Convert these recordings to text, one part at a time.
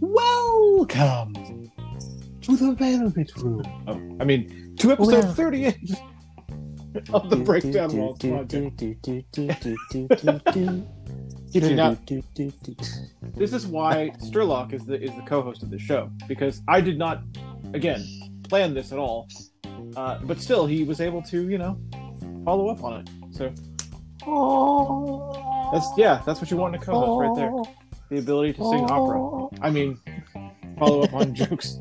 Welcome to the Velvet Room. Oh, I mean, to episode Well. 38 of the Break Down Walls podcast. See, now- This is why Strlock is the is the co-host of the show because I did not, again, plan this at all. Uh, but still, he was able to, you know, follow up on it. So that's yeah, that's what you want in a co-host right there. The ability to sing opera. I mean, follow up on jokes.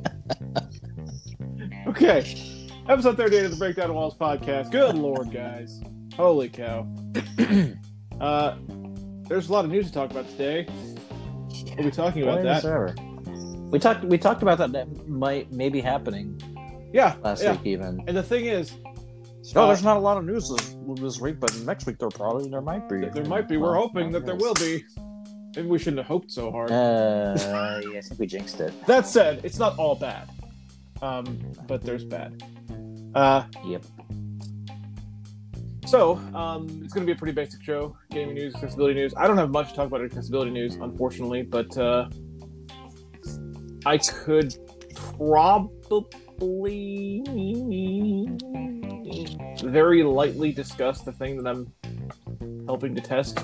Okay, episode 38 of the Breakdown of Walls podcast. Good lord, guys. Holy cow. uh, there's a lot of news to talk about today. We'll be talking about that. Forever. We talked. We talked about that. That might maybe happening Yeah, last yeah. week even. And the thing is, Oh, Uh, there's not a lot of news this, this week, but next week there probably there might be. there might be. We're hoping that there will be. Maybe we shouldn't have hoped so hard. Uh, yeah, I think we jinxed it. That said, it's not all bad. Um, but there's bad. Uh, Yep. so um, it's going to be a pretty basic show. Gaming news, accessibility news. I don't have much to talk about accessibility news, unfortunately, but uh, I could probably very lightly discuss the thing that I'm helping to test.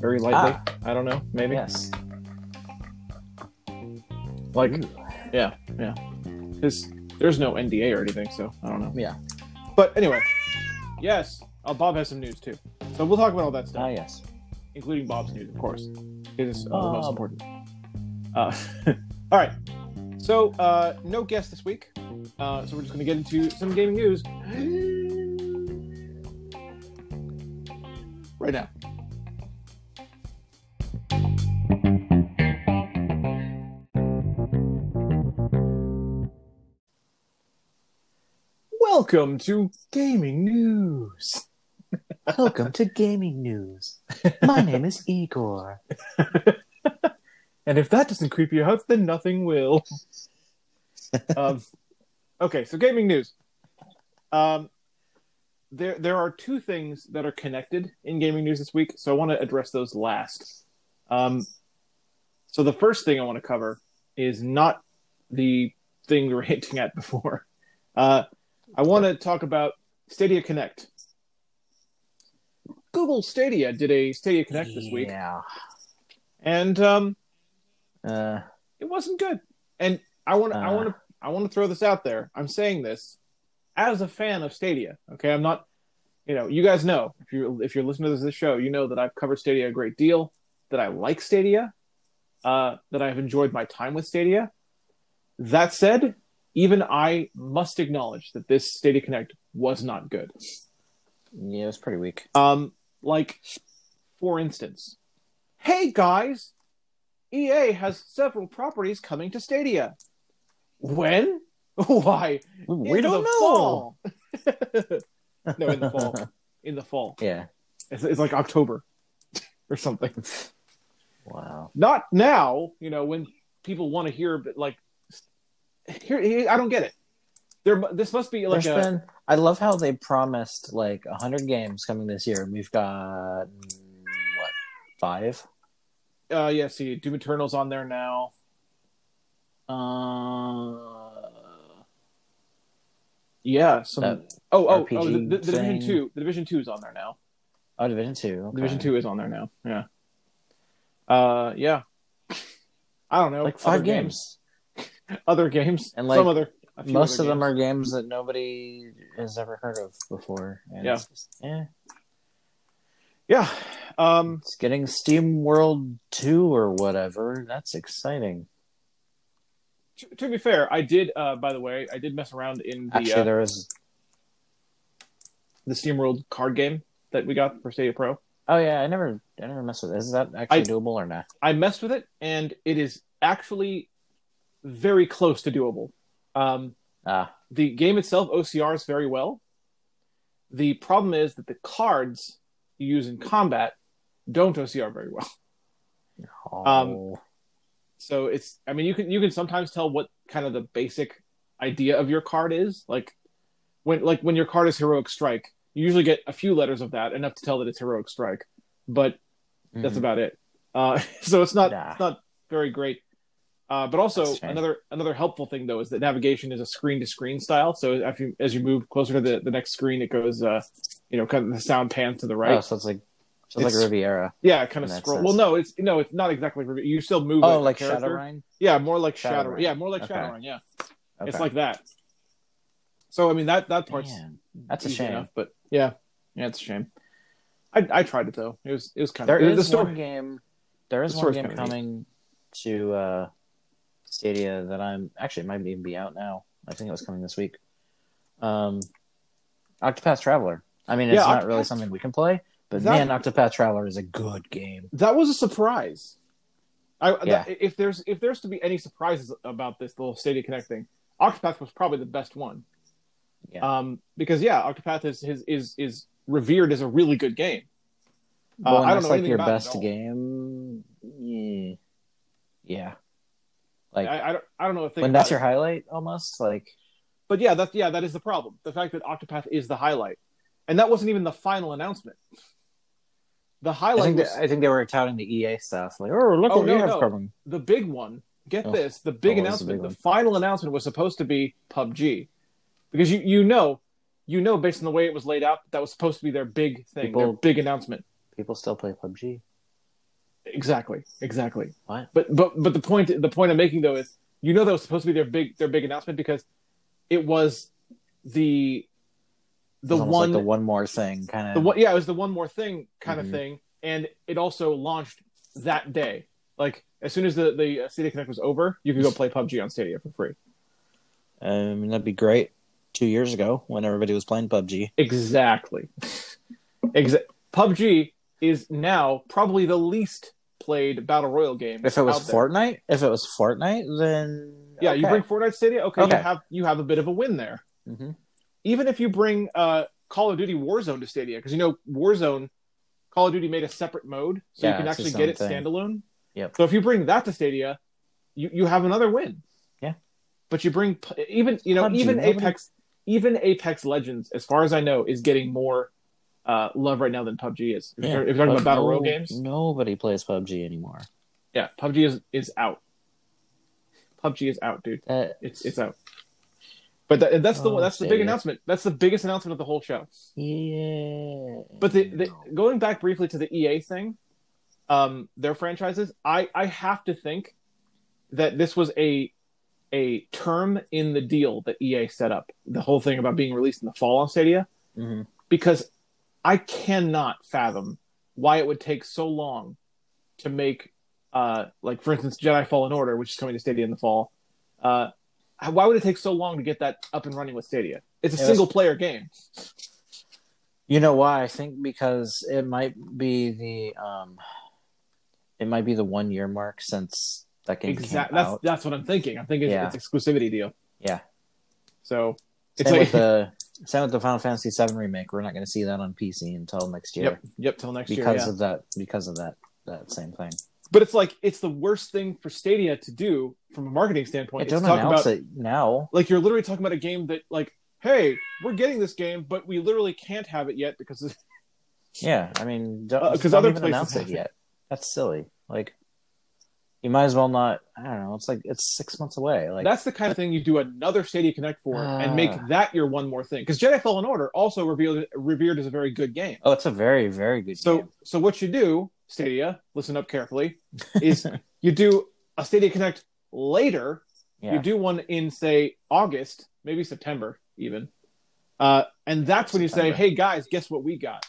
Very lightly. Ah. I don't know. Maybe. Yes. Like, Ooh. yeah, yeah. Because there's no NDA or anything, so I don't know. Yeah. But anyway, yes, uh, Bob has some news too. So we'll talk about all that stuff, Ah, yes. including Bob's news, of course. It is uh, the most important. Uh, all right. So uh, no guest this week. Uh, so we're just going to get into some gaming news right now. Welcome to gaming news. Welcome to gaming news. My name is Igor. And if that doesn't creep you out, then nothing will. um, okay, so gaming news. Um, there, there are two things that are connected in gaming news this week, so I want to address those last. Um, so the first thing I want to cover is not the thing we were hinting at before. Uh, I want to talk about Stadia Connect. Google Stadia did a Stadia Connect this week, Yeah. and um, Uh, it wasn't good. And I want to, I Uh. want to, I want to throw this out there. I'm saying this as a fan of Stadia. Okay, I'm not, you know, you guys know if you if you're listening to this show, you know that I've covered Stadia a great deal. That I like Stadia. Uh, that I've enjoyed my time with Stadia. That said, even I must acknowledge that this Stadia Connect was not good. yeah, it was pretty weak. Um, like, for instance, hey guys, EA has several properties coming to Stadia. When? Why? We In don't the know. fall. no, in the fall. In the fall. Yeah. It's, it's like October or something. Wow. Not now. You know when people want to hear, but like, here, here I don't get it. There, this must be like There's a. been. I love how they promised like hundred games coming this year. We've got what five? Uh yeah see doom eternal's on there now uh yeah some That oh oh, oh the, the, the division 2 the division 2 is on there now Oh, Division Two. Okay. division 2 is on there now yeah uh yeah i don't know like five other games. other games And, like, some other Most of them are games that nobody has ever heard of before. And Yeah. Just, eh. Yeah um it's getting Steam World Two or whatever. That's exciting. to, to be fair i did uh by the way i did mess around in the Actually, uh, there was. the steamworld card game that we got for stadia pro Oh yeah, I never, I never messed with. It. Is that actually I- doable or not? I messed with it, and it is actually very close to doable. Um, Ah, the game itself OCRs very well. The problem is that the cards you use in combat don't OCR very well. oh, Um, So it's I mean you can you can sometimes tell what kind of the basic idea of your card is. Like when like when your card is heroic strike, You usually get a few letters of that, enough to tell that it's heroic strike, but that's Mhm. about it. Uh, so it's not Nah. it's not very great. Uh, but also That's another another helpful thing though is that navigation is a screen to screen style. So as you as you move closer to the, the next screen, it goes uh, you know kind of the sound pans to the right. Oh, so it's like so it's, It's- like Riviera. yeah, kind of scroll. sense. Well, no, it's no, it's not exactly. Riviera. You still move Oh, like character. Shadowrun. Yeah, more like Shadow. Shadowrun. Yeah, more like Okay. Shadowrun. Yeah, Okay. it's like that. So I mean that that part's Man, that's a shame. enough, but yeah, yeah, it's a shame. I I tried it though. It was it was kind There of is the story. one game. There is the one game coming to uh, Stadia that I'm actually it might even be out now. I think it was coming this week. Um, Octopath Traveler. I mean, it's Yeah, not really something we can play, but That- man, Octopath Traveler is a good game. That was a surprise. I Yeah. that- if there's if there's to be any surprises about this little Stadia Connect thing, Octopath was probably the best one. Yeah. Um, because yeah, Octopath is is is is revered as a really good game. Uh, Well, I don't know like your it best game. Yeah. Yeah. Like I, I don't I don't know if when that's your highlight, almost like But yeah, that yeah, that is the problem. The fact that Octopath is the highlight, and that wasn't even the final announcement. The I highlight think was that, I think they were touting the EA stuff. Like, oh, look Oh, what no, we have no. coming. the big one. Get Oh. this: the big was the announcement, big the, final announcement was supposed to be PUBG, because you you know, you know, based on the way it was laid out, that was supposed to be their big thing, their big announcement. People still play PUBG. Exactly, exactly. What? But but but the point the point I'm making though is you know that was supposed to be their big their big announcement because it was the the one like the one more thing kind of. the one yeah it was the one more thing kind Mhm. of thing and it also launched that day like as soon as the the uh, Stadia Connect was over you could go play PUBG on Stadia for free I mean, that'd be great. Two years ago, when everybody was playing PUBG. exactly Exa- PUBG is now probably the least played battle royal game If it was. Fortnite, if it was Fortnite, then yeah you bring Fortnite Stadia okay, Okay. you have you have a bit of a win there Mhm. Even if you bring uh, Call of Duty Warzone to Stadia, because you know Warzone, Call of Duty made a separate mode, so Yeah, you can actually get it thing. standalone. Yep. So if you bring that to Stadia, you, you have another win. Yeah. But you bring even you know PUBG, even nobody- Apex even Apex Legends, as far as I know, is getting more uh, love right now than PUBG is. If, Yeah. you're, if you're talking about battle no- royale games, Nobody plays PUBG anymore. yeah, PUBG is is out. PUBG is out, dude. That It's it's out. But that, that's the Oh, that's the big Stadia. announcement. That's the biggest announcement of the whole show. yeah. But the, the going back briefly to the EA thing, um, their franchises, I I have to think that this was a a term in the deal that EA set up. The whole thing about being released in the fall on Stadia, Mhm. because I cannot fathom why it would take so long to make, uh, like for instance, Jedi Fallen Order, which is coming to Stadia in the fall. Uh, why would it take so long to get that up and running with Stadia? It's a It was- single player game. You know why? I think because it might be the um, it might be the one year mark since that game Exactly. came That's out. that's what I'm thinking. I'm thinking Yeah. it's exclusivity deal. Yeah. So it's Same like with the same with the Final Fantasy VII remake. We're not going to see that on PC until next year yep, yep, till next year. because Yeah. of that. Because of that that same thing. But it's like it's the worst thing for Stadia to do from a marketing standpoint. Don't talk announce about it now. like you're literally talking about a game that like, hey, we're getting this game, but we literally can't have it yet because Yeah, I mean, don't, Uh, other places announce it yet. That's silly. Like, you might as well not. I don't know. It's like it's six months away. Like, that's the kind of thing you do another Stadia Connect for and make Ah. that your one more thing. Because Jedi Fallen Order also revealed revered as a very good game. oh, it's a very very good So game. so what you do, Stadia, listen up carefully, is you do a Stadia Connect later Yeah, You do one in say August, maybe September even, uh, and that's when you say, "Hey guys, guess what we got?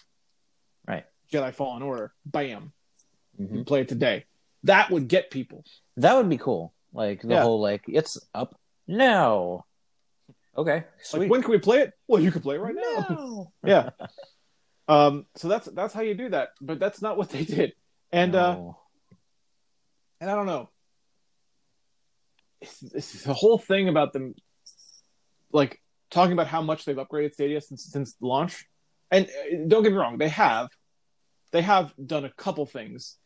right. Jedi Fallen Order. Bam! hmm You play it today." That would get people. That would be cool. Like the Yeah. whole like it's up now. Okay, sweet. Like, when can we play it? Well, you can play it right now. No. yeah. Um. So that's that's how you do that, but that's not what they did. And uh, and I don't know. It's, it's the whole thing about them, like talking about how much they've upgraded Stadia since since launch. And uh, don't get me wrong, they have, they have done a couple things.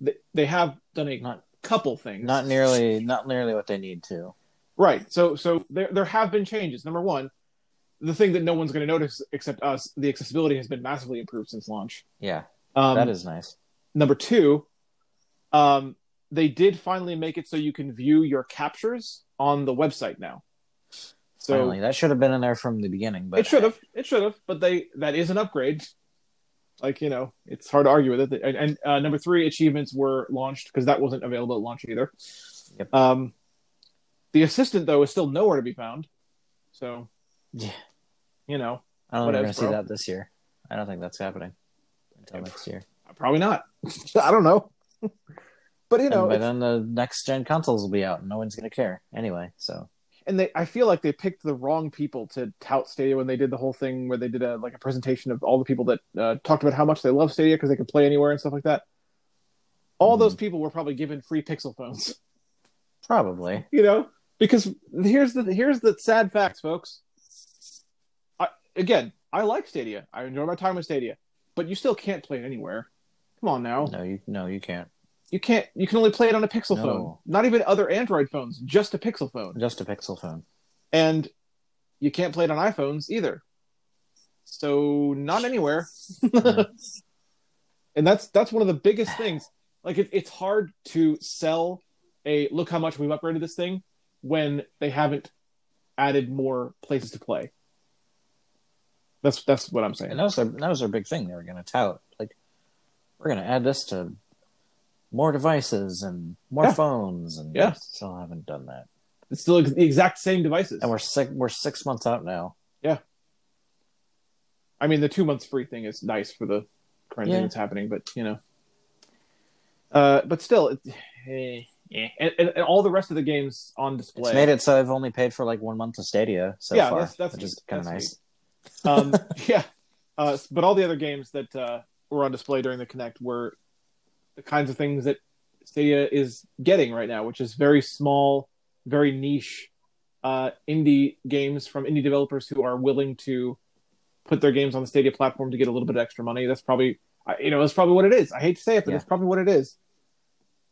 They, they have done a Not- couple things. not nearly not nearly what they need to. right. So so there there have been changes. Number one, the thing that no one's going to notice except us, the accessibility has been massively improved since launch. Yeah, Um, that is nice. number two. Um, they did finally make it so you can view your captures on the website now. So Finally, that should have been in there from the beginning, but it should have, it should have, but they that is an upgrade. Like you know, it's hard to argue with it. And, and uh, number three, achievements were launched because that wasn't available at launch either. Yep. Um, the assistant though is still nowhere to be found. So Yeah. You know, I don't think we're gonna see bro. that this year. I don't think that's happening until next year. probably not. I don't know. but you know, and by then the next gen consoles will be out, and no one's gonna care anyway. So and they I feel like they picked the wrong people to tout Stadia when they did the whole thing where they did a like a presentation of all the people that uh, talked about how much they love Stadia because they could play anywhere and stuff like that. All Mhm. those people were probably given free Pixel phones, probably, you know, because here's the here's the sad facts, folks. Again, I like Stadia. I enjoy my time with Stadia, but you still can't play it anywhere. Come on now, no, you no, you can't. you can't. You can only play it on a Pixel No. phone, not even other Android phones, just a Pixel phone. Just a Pixel phone. and you can't play it on iPhones either. So not anywhere. and that's that's one of the biggest things. Like it, it's hard to sell a look how much we've upgraded this thing when they haven't added more places to play. That's that's what I'm saying. And that was their that was their big thing. They were gonna tout like we're gonna add this to more devices and more Yeah. phones, and Yeah. still haven't done that. It's still the exact same devices. And we're six we're six months out now. Yeah, I mean, the two months free thing is nice for the current Yeah. thing that's happening, but you know, uh, but still, it, eh, yeah. and, and, and all the rest of the games on display. It's made it so I've only paid for like one month of Stadia so Yeah, far, that's- that's which is kind of nice. Um, yeah, uh, but all the other games that uh, were on display during the Connect were the kinds of things that Stadia is getting right now, which is very small, very niche uh, indie games from indie developers who are willing to put their games on the Stadia platform to get a little bit of extra money. That's probably, you know, that's probably what it is. I hate to say it, but Yeah. it's probably what it is.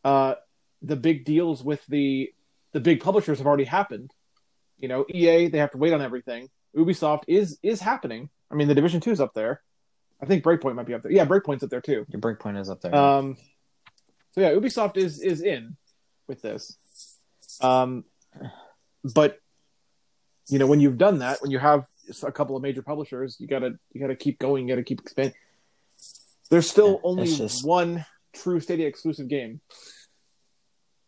Uh, the big deals with the the big publishers have already happened. You know, EA they have to wait on everything. Ubisoft is is happening. I mean, the Division Two is up there. I think Breakpoint might be up there. Yeah, Breakpoint's up there too. Your breakpoint is up there. Um, so yeah, Ubisoft is is in with this. Um, but you know, when you've done that, when you have a couple of major publishers, you gotta you gotta keep going. You gotta keep expanding. There's still Yeah, only just- one true Stadia exclusive game.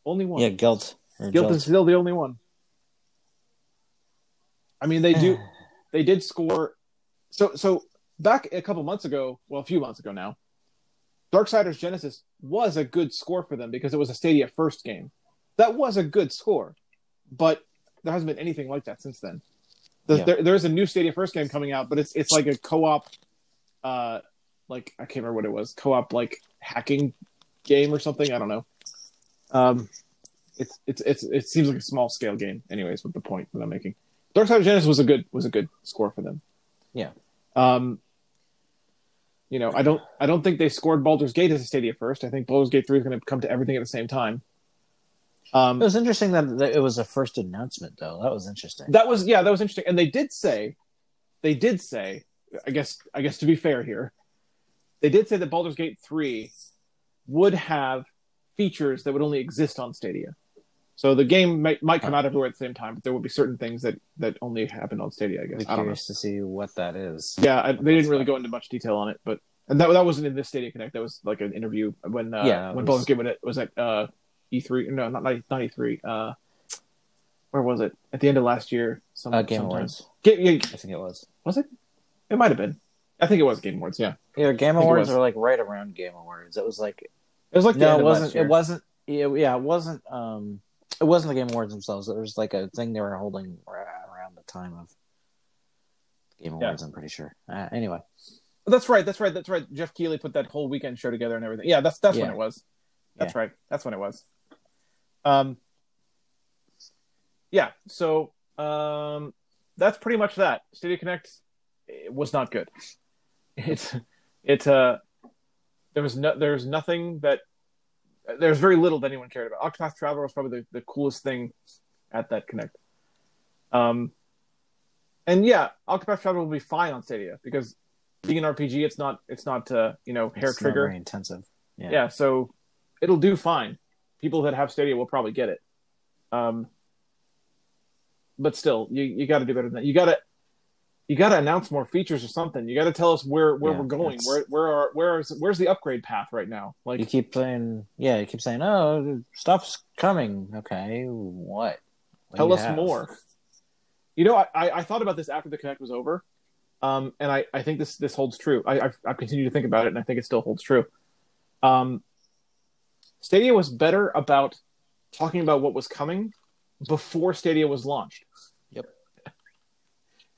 Only one. yeah, Gylt. Gylt Jilt. is still the only one. I mean, they do. they did score. So so back a couple months ago, well, a few months ago now, Darksiders Genesis was a good score for them because it was a Stadia first game. That was a good score, but there hasn't been anything like that since then. There's, Yeah. there, there's a new Stadia first game coming out, but it's it's like a co-op, uh, like I can't remember what it was, co-op like hacking game or something. I don't know. Um, it's it's it's it seems like a small scale game. Anyways, with the point that I'm making, Darksiders Genesis was a good was a good score for them. Yeah. Um, you know, I don't I don't think they scored Baldur's Gate as a Stadia first. I think Baldur's Gate three is going to come to everything at the same time. It Um, was interesting that, that it was a first announcement, though. That was interesting. that was yeah, that was interesting. And they did say, they did say, I guess I guess to be fair here, they did say that Baldur's Gate three would have features that would only exist on Stadia. So the game might, might come out everywhere at the same time, but there will be certain things that that only happen on Stadia. I guess I don't curious to see what that is. Yeah, I, they didn't really go into much detail on it, but and that that wasn't in this Stadia Connect. That was like an interview when uh, Yeah, when was- Baldur's Gate was at, was at uh, E3. No, not not not E3. Uh, where was it? At the end of last year. Some, Uh, Game sometime. Awards, Ga- yeah, I think it was. was it? It might have been. I think it was Game Awards. Yeah, Either Game it Awards or like right around Game Awards. It was like it was like the no, end it of wasn't. year. It wasn't. Yeah, yeah, it wasn't. Um, it wasn't the Game Awards themselves. It was like a thing they were holding around the time of Game Yeah. Awards. I'm pretty sure. Uh, anyway, That's right. That's right. That's right. Geoff Keighley put that whole weekend show together and everything. Yeah, that's that's when it was. That's right. That's when it was. Um. Yeah. So um, that's pretty much that. Stadia Connect it was not good. It's it uh there was no there's nothing that there's very little that anyone cared about. Octopath Traveler was probably the, the coolest thing at that Connect. Um, and yeah, Octopath Traveler will be fine on Stadia because being an RPG, it's not it's not uh, you know hair It's trigger. very intensive. Yeah. yeah. so it'll do fine. People that have Stadia will probably get it. Um, but still, you you got to do better than that. You got to you got to announce more features or something. You got to tell us where where Yeah, we're going. it's- Where where are where is where's the upgrade path right now? Like You keep saying, yeah, you keep saying, oh, stuff's coming. Okay, what? What tell us have? more. You know, I, I I thought about this after the connect was over, um, and I, I think this this holds true. I I've, I've continued to think about it, and I think it still holds true. Um, Stadia was better about talking about what was coming before Stadia was launched.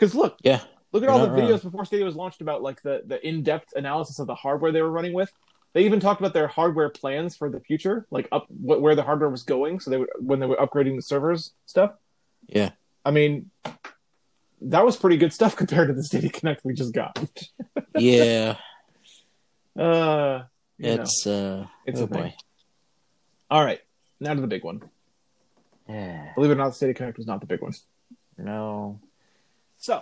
Because look, Yeah, look at You're all the wrong. videos before Stadia was launched about like the the in depth analysis of the hardware they were running with. They even talked about their hardware plans for the future, like up what, where the hardware was going. So they would when they were upgrading the servers stuff. yeah. I mean, that was pretty good stuff compared to the Stadia Connect we just got. yeah, Uh, you know. it's uh, It's oh a thing. boy. all right. Now to the big one. Yeah, Believe it or not, the Stadia Connect was not the big one. no, So,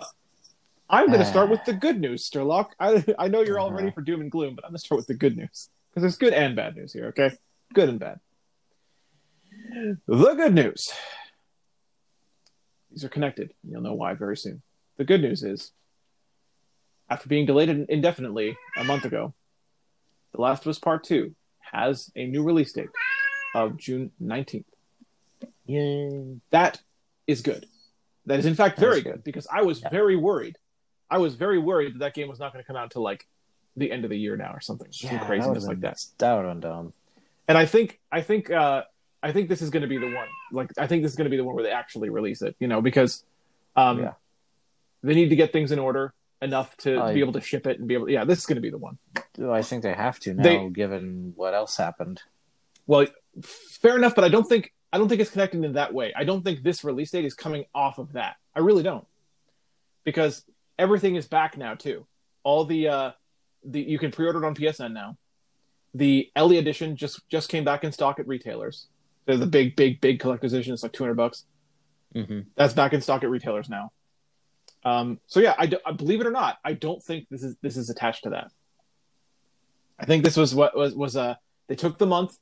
I'm going to start Ah. with the good news, Sturlock. I I know you're all Uh-huh. ready for doom and gloom, but I'm going to start with the good news because there's good and bad news here. Okay, good and bad. The good news. These are connected. You'll know why very soon. The good news is, after being delayed indefinitely a month ago, The Last of Us Part Two has a new release date of June 19th. yeah, That is good. That is, in fact, very good. good because I was Yeah. very worried. I was very worried that that game was not going to come out until like the end of the year now or something. Some craziness that like that. That would have dumb. And I think, I think, uh, I think this is going to be the one. Like, I think this is going to be the one where they actually release it. You know, because um, Yeah. they need to get things in order enough to, to I- be able to ship it and be able. Yeah, this is going to be the one. I think they have to now, They- given what else happened. Well, fair enough, but I don't think I don't think it's connected in that way. I don't think this release date is coming off of that. I really don't, because everything is back now too. All the uh, the you can pre-order it on PSN now. The Ellie edition just just came back in stock at retailers. They're the big, big, big collector's edition. It's like two hundred bucks. Mm-hmm. That's back in stock at retailers now. Um, so yeah, I, do, I believe it or not, I don't think this is this is attached to that. I think this was what was was uh they took the month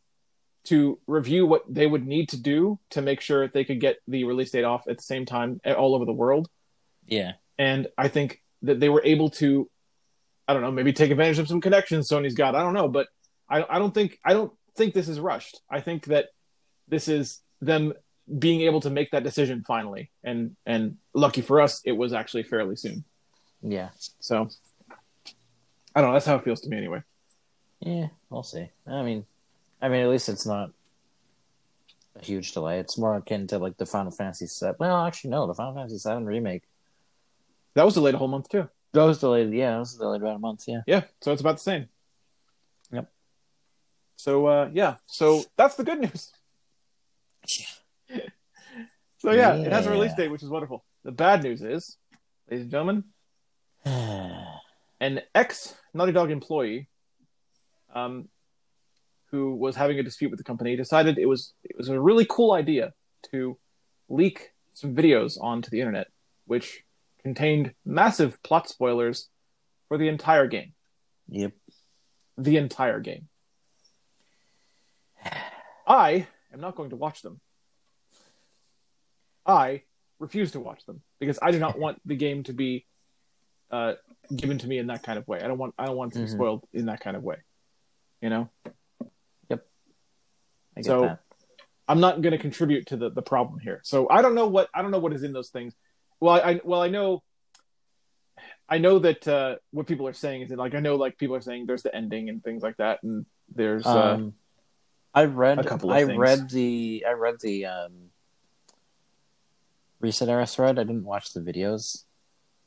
to review what they would need to do to make sure they could get the release date off at the same time eh, all over the world. Yeah, And I think that they were able to, I don't know, maybe take advantage of some connections Sony's got. I don't know, but I, I don't think I don't think this is rushed. I think that this is them being able to make that decision finally, and and lucky for us, it was actually fairly soon. yeah, So I don't know. That's how it feels to me anyway. yeah. We'll see. I mean, I mean, at least it's not a huge delay. It's more akin to like the Final Fantasy set. Well, actually, no, the Final Fantasy Seven remake. That was delayed a whole month too. That was delayed. Yeah, that was delayed about a month. Yeah. Yeah, so it's about the same. Yep. So uh yeah, so that's the good news. so yeah, it has a release date, which is wonderful. The bad news is, ladies and gentlemen, an ex Naughty Dog employee, um, who was having a dispute with the company, decided it was it was a really cool idea to leak some videos onto the internet, which contained massive plot spoilers for the entire game yep. the entire game. I am not going to watch them. I refuse to watch them because I do not want the game to be uh, given to me in that kind of way. I don't want I don't want to be Mhm. spoiled in that kind of way. You know, So- that. I'm not going to contribute to the, the problem here. So I don't know what I don't know what is in those things. Well, I well I know I know that uh, what people are saying is that like I know like people are saying there's the ending and things like that, and there's uh, Um, I read. a couple of I things. read the. I read the um, ResetEra thread. I didn't watch the videos,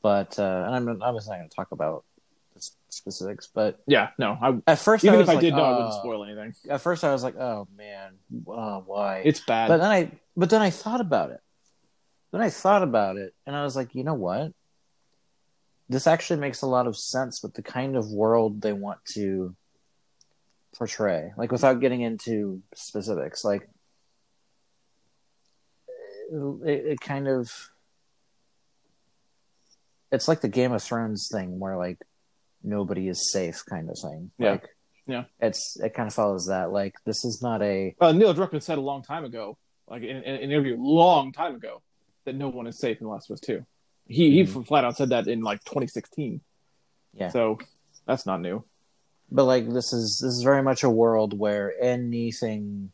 but uh, and I'm. I was not going to talk about the s- specifics, but yeah no I at first, even I if was I like, did know I wouldn't "Oh." spoil anything. At first, I was like, "Oh man, uh, why?" It's bad. but then I. But then I thought about it. Then I thought about it, and I was like, you know what? This actually makes a lot of sense with the kind of world they want to portray. Like without getting into specifics, like it, it kind of it's like the Game of Thrones thing where like nobody is safe kind of thing. Yeah. Like, Yeah. It's it kind of follows that. Like this is not a Uh, Neil Druckmann said a long time ago, like in, in an interview, long time ago, that no one is safe in The Last of Us Two. He he flat out said that in like 2016. Yeah. So that's not new. but like this is this is very much a world where anything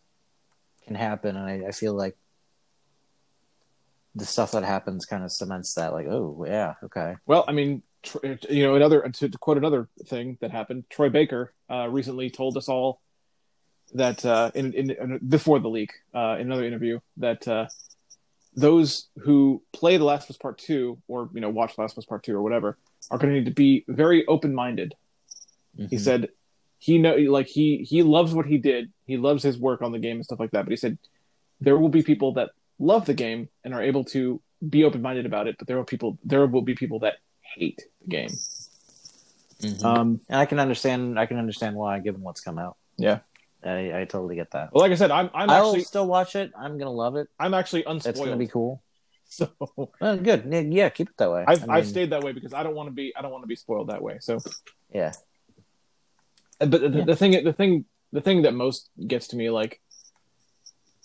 can happen and I, I feel like the stuff that happens kind of cements that like oh yeah okay Well, I mean, you know, another to, to quote another thing that happened. Troy Baker uh, recently told us all that uh, in, in, in before the leak, uh, in another interview, that uh, those who play The Last of Us Part Two, or you know, watch The Last of Us Part Two, or whatever, are going to need to be very open minded. He Mhm. said he know like he he loves what he did. He loves his work on the game and stuff like that. But he said there will be people that love the game and are able to be open minded about it, but there will people there will be people that hate the game. Mhm. Um, and I can understand I can understand why given what's come out yeah. I, I totally get that Well, like I said, I'm I'm I'll actually still watch it I'm gonna love it I'm actually it's unspoiled. gonna be cool So well, good Yeah, yeah keep it that way I've I I've stayed that way because I don't want to be I don't want to be spoiled that way. So, yeah but the, Yeah. the thing the thing the thing that most gets to me like.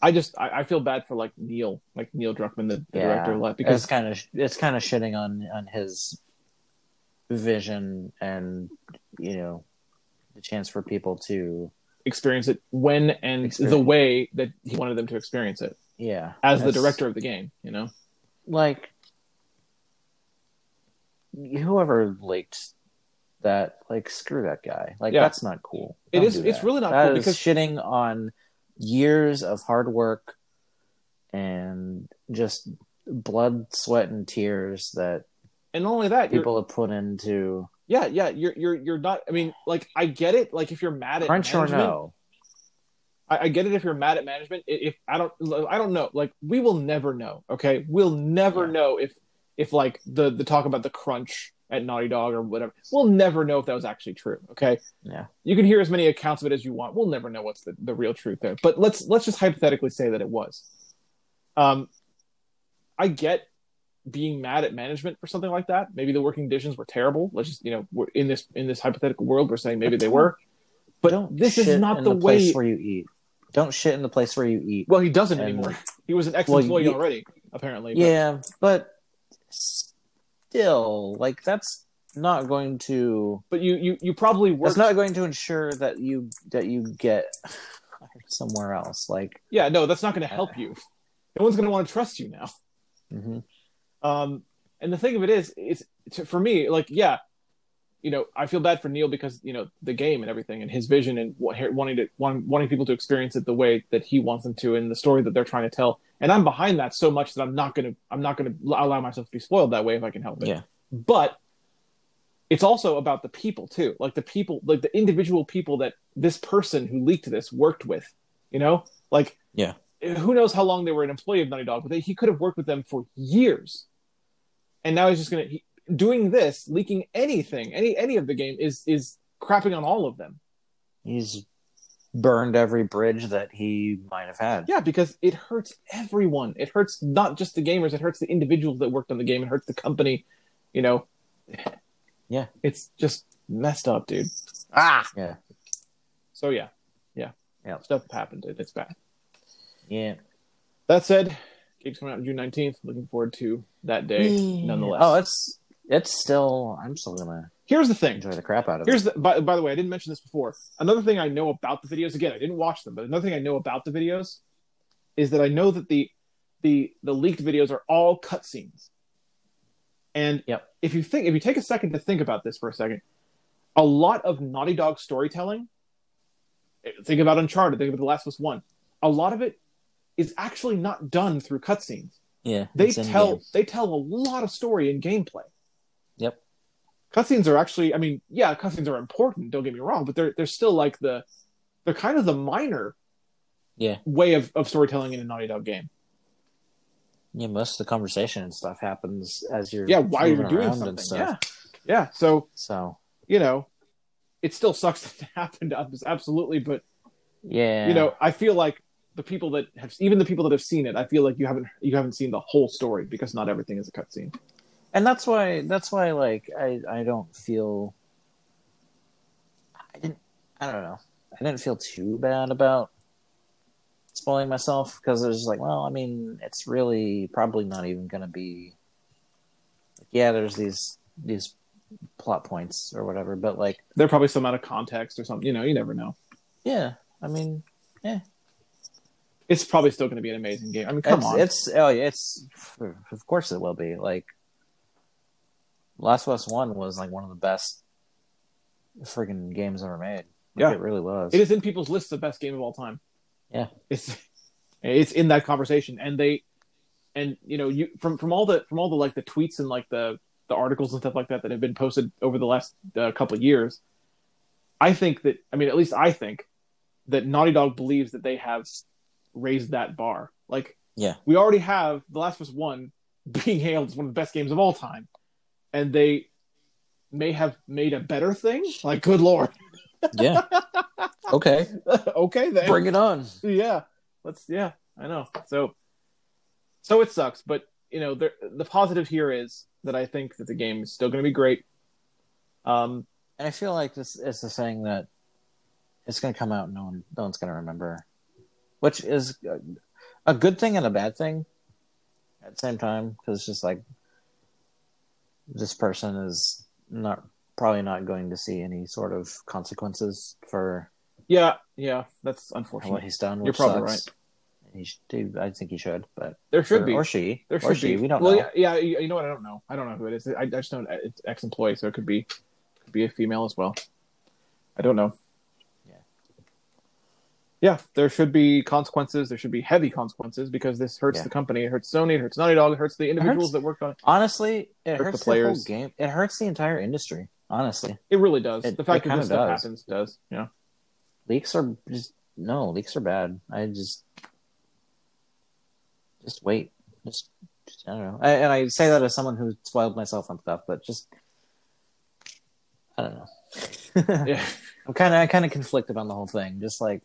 I just I, I feel bad for like Neil, like Neil Druckmann, the, the yeah director, like, because because it's kind of it's kind of shitting on on his vision and you know the chance for people to experience it when and the way that he wanted them to experience it yeah. as the director of the game. You know, like whoever leaked that like screw that guy. Like Yeah. that's not cool. It Don't is- do it's really not That cool is because- shitting on years of hard work and just blood sweat and tears that and not only that, people have put into yeah, yeah, you're you're you're not. I mean, like I get it. Like if you're mad at crunch or no I, I get it. If you're mad at management, I- if I don't, I don't know. Like we will never know. Okay, we'll never Yeah. know if if like the the talk about the crunch at Naughty Dog or whatever. We'll never know if that was actually true. Okay, yeah you can hear as many accounts of it as you want. We'll never know what's the, the real truth there. But let's let's just hypothetically say that it was. Um, I get being mad at management for something like that. Maybe the working conditions were terrible. Let's just you know we're in this in this hypothetical world, we're saying maybe they were. But don't this is not the, the way. place where you eat don't shit in the place where you eat Well, he doesn't And- anymore. He was an Well, ex-employee ye- already, apparently. but- yeah but still like that's not going to but you you you probably worked. It's not going to ensure that you that you get somewhere else. Like, Yeah, no, that's not going to help you. No one's going to want to trust you now. mhm. Um, and the thing of it is, it's for me, like, yeah, you know, I feel bad for Neil because you know the game and everything, and his vision, and wanting to wanting people to experience it the way that he wants them to, and the story that they're trying to tell. And I'm behind that so much that I'm not gonna, I'm not gonna allow myself to be spoiled that way if I can help it. Yeah. But it's also about the people too, like the people, like the individual people that this person who leaked this worked with. You know, like Yeah. Who knows how long they were an employee of Naughty Dog, but they, he could have worked with them for years. And now he's just gonna he, doing this, leaking anything, any any of the game is is crapping on all of them. he's burned every bridge that he might have had. Yeah, because it hurts everyone. It hurts not just the gamers. It hurts the individuals that worked on the game. It hurts the company. You know. Yeah. It's just messed up, dude. Ah. Yeah. So yeah, yeah, Yeah. Stuff happened. It's bad. Yeah. That said, game's coming out on June nineteenth. Looking forward to that day. Nonetheless. Oh, it's it's still. I'm still gonna Here's the thing. enjoy the crap out of Here's it. the by, by the way, I didn't mention this before. Another thing I know about the videos, again, I didn't watch them, but another thing I know about the videos is that I know that the the the leaked videos are all cutscenes. And Yep. if you think if you take a second to think about this for a second, a lot of Naughty Dog storytelling, eh, think about Uncharted, think about The Last of Us One, a lot of it is actually not done through cutscenes Yeah. they tell game. they tell a lot of story in gameplay. Yep. Cutscenes are actually, I mean, yeah, cutscenes are important. Don't get me wrong, but they're they're still like the they're kind of the minor Yeah. way of, of storytelling in a Naughty Dog game. Yeah. Most of the conversation and stuff happens as you're Yeah, while you're doing something. stuff. Yeah, yeah. So So you know, it still sucks that it happened to us, absolutely. But yeah. you know, I feel like the people that have even the people that have seen it, I feel like you haven't you haven't seen the whole story because not everything is a cutscene. and that's why that's why like I I don't feel I didn't I don't know I didn't feel too bad about spoiling myself because it was just like well I mean it's really probably not even gonna be like, yeah there's these these plot points or whatever but like They're probably some out of context or something. You know, you never know. yeah I mean It's probably still going to be an amazing game. I mean, come it's, on. it's oh yeah, it's of course it will be like Last of Us One was like one of the best friggin' games ever made. Like, Yeah. it really was. it is in people's lists of best game of all time. Yeah. it's it's in that conversation, and they and you know you from from all the from all the like the tweets and like the the articles and stuff like that that have been posted over the last uh, couple of years. I think that I mean at least I think that Naughty Dog believes that they have raised that bar. Like Yeah. we already have The Last of Us One being hailed as one of the best games of all time, and they may have made a better thing. Like good lord, yeah. Okay. okay then Bring it on. yeah let's yeah i know so so it sucks but you know the the positive here is that i think that the game is still going to be great um And I feel like this is the thing that it's going to come out no one, no one's going to remember, which is a, good thing and a bad thing at the same time because it's just like this person is not probably not going to see any sort of consequences for yeah yeah that's unfortunate what he's done. You're probably sucks. He should. I think he should, but there should or, be or she, there or should she. be We don't well know. yeah, yeah you know what i don't know i don't know who it is i, I just know it's ex-employee so it could be could be a female as well i don't know. Yeah there should be consequences there should be heavy consequences because this hurts Yeah. the company it hurts sony it hurts naughty dog it hurts the individuals that worked on it Honestly, it Hurt the hurts the, whole players. game. It hurts the entire industry. Honestly, It really does. It- the fact it that this stuff does. happens does. Yeah. leaks are just no leaks are bad. I just just wait. Just, just I don't know. I, and I say that as someone who spoiled myself on stuff, but just I don't know. Yeah. I'm kind of I kind of conflicted on the whole thing. Just like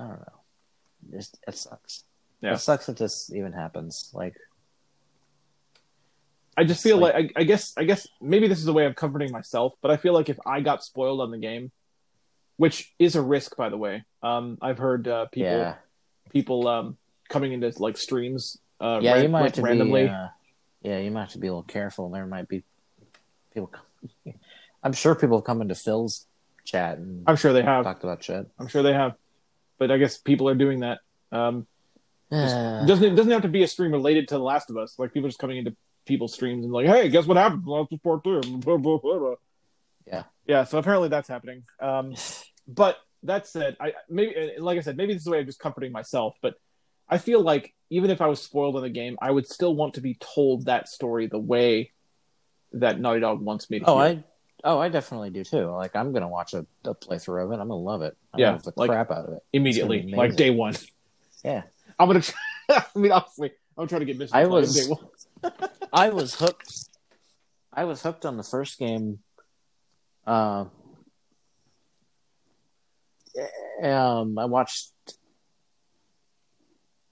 I don't know. Just it sucks. Yeah. It sucks that this even happens. Like I just feel It's like, I, I guess I guess maybe this is a way of comforting myself, but I feel like if I got spoiled on the game, which is a risk by the way. Um I've heard uh, people yeah, people um coming into like streams uh yeah. ran- you might like, have to randomly. be. Uh, yeah, you might have to be a little careful. There might be people. I'm sure people have come into Phil's chat and I'm sure they have. talked about shit. I'm sure they have. But I guess people are doing that. Um it doesn't it doesn't have to be a stream related to The Last of Us. Like people just coming into people's streams and like, hey, guess what happened? Last of Part Two. Blah, blah, blah, blah. Yeah. Yeah. So apparently that's happening. Um, but that said, I maybe like I said, maybe this is a way of just comforting myself. But I feel like even if I was spoiled in the game, I would still want to be told that story the way that Naughty Dog wants me to. oh. I oh I definitely do too. Like I'm gonna watch a, a playthrough of it. I'm gonna love it. I'm Yeah, love the like- crap out of it. immediately, it's gonna be like day one. Yeah, I'm gonna. Try, I mean, honestly, I'm trying to get Mr. I was- day one. I was hooked. I was hooked on the first game. Uh, um, I watched.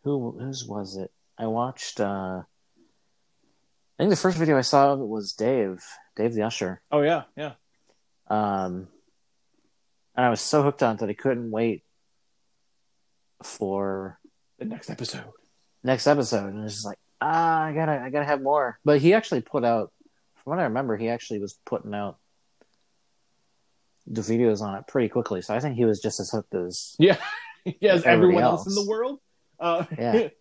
Who whose was it? I watched. uh I think the first video I saw of it was Dave, Dave the Usher. Oh yeah, yeah. Um, and I was so hooked on it that I couldn't wait for The next episode. next episode, and it's just like, ah, I gotta, I gotta have more. But he actually put out, from what I remember, he actually was putting out the videos on it pretty quickly. So I think he was just as hooked as Yeah, yeah. As everyone else. in the world. Uh, Yeah.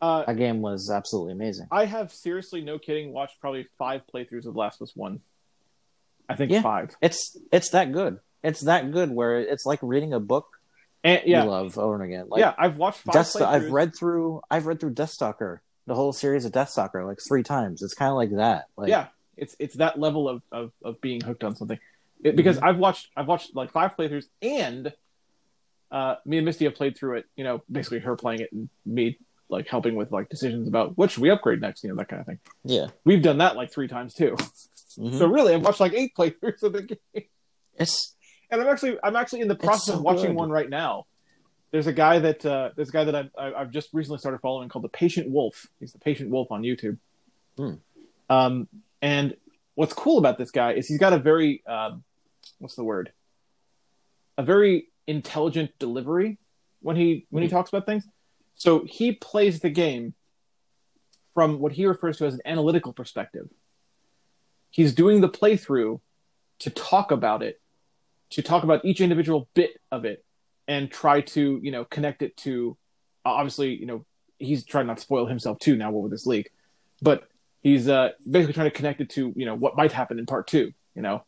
uh, that game was absolutely amazing. I have seriously, no kidding, watched probably five playthroughs of Last of Us One. I think Yeah. five. It's it's that good. It's that good where it's like reading a book And yeah, you love over and again. Like yeah. I've watched five. Death. I've read through I've read through Deathstalker, the whole series of Deathstalker, like three times. It's kind of like that. Like, yeah, it's it's that level of of, of being hooked on something. It, because Mm-hmm. I've watched I've watched like five playthroughs, and uh, me and Misty have played through it. You know, basically her playing it and me like helping with like decisions about what should we upgrade next. You know, that kind of thing. yeah. We've done that like three times too. Mhm. So really, I've watched like eight playthroughs of the game. It's and I'm actually I'm actually in the process so of watching good. one right now. There's a guy that uh, there's a guy that I've, I- I've just recently started following called the Patient Wolf. He's the Patient Wolf on YouTube, Hmm. Um, and what's cool about this guy is he's got a very um, what's the word? A very intelligent delivery when he when he talks about things. So he plays the game from what he refers to as an analytical perspective. He's doing the playthrough to talk about it, to talk about each individual bit of it, and try to you know connect it to. Obviously, you know he's trying not to spoil himself too now with this leak, but he's uh, basically trying to connect it to you know what might happen in part two. You know,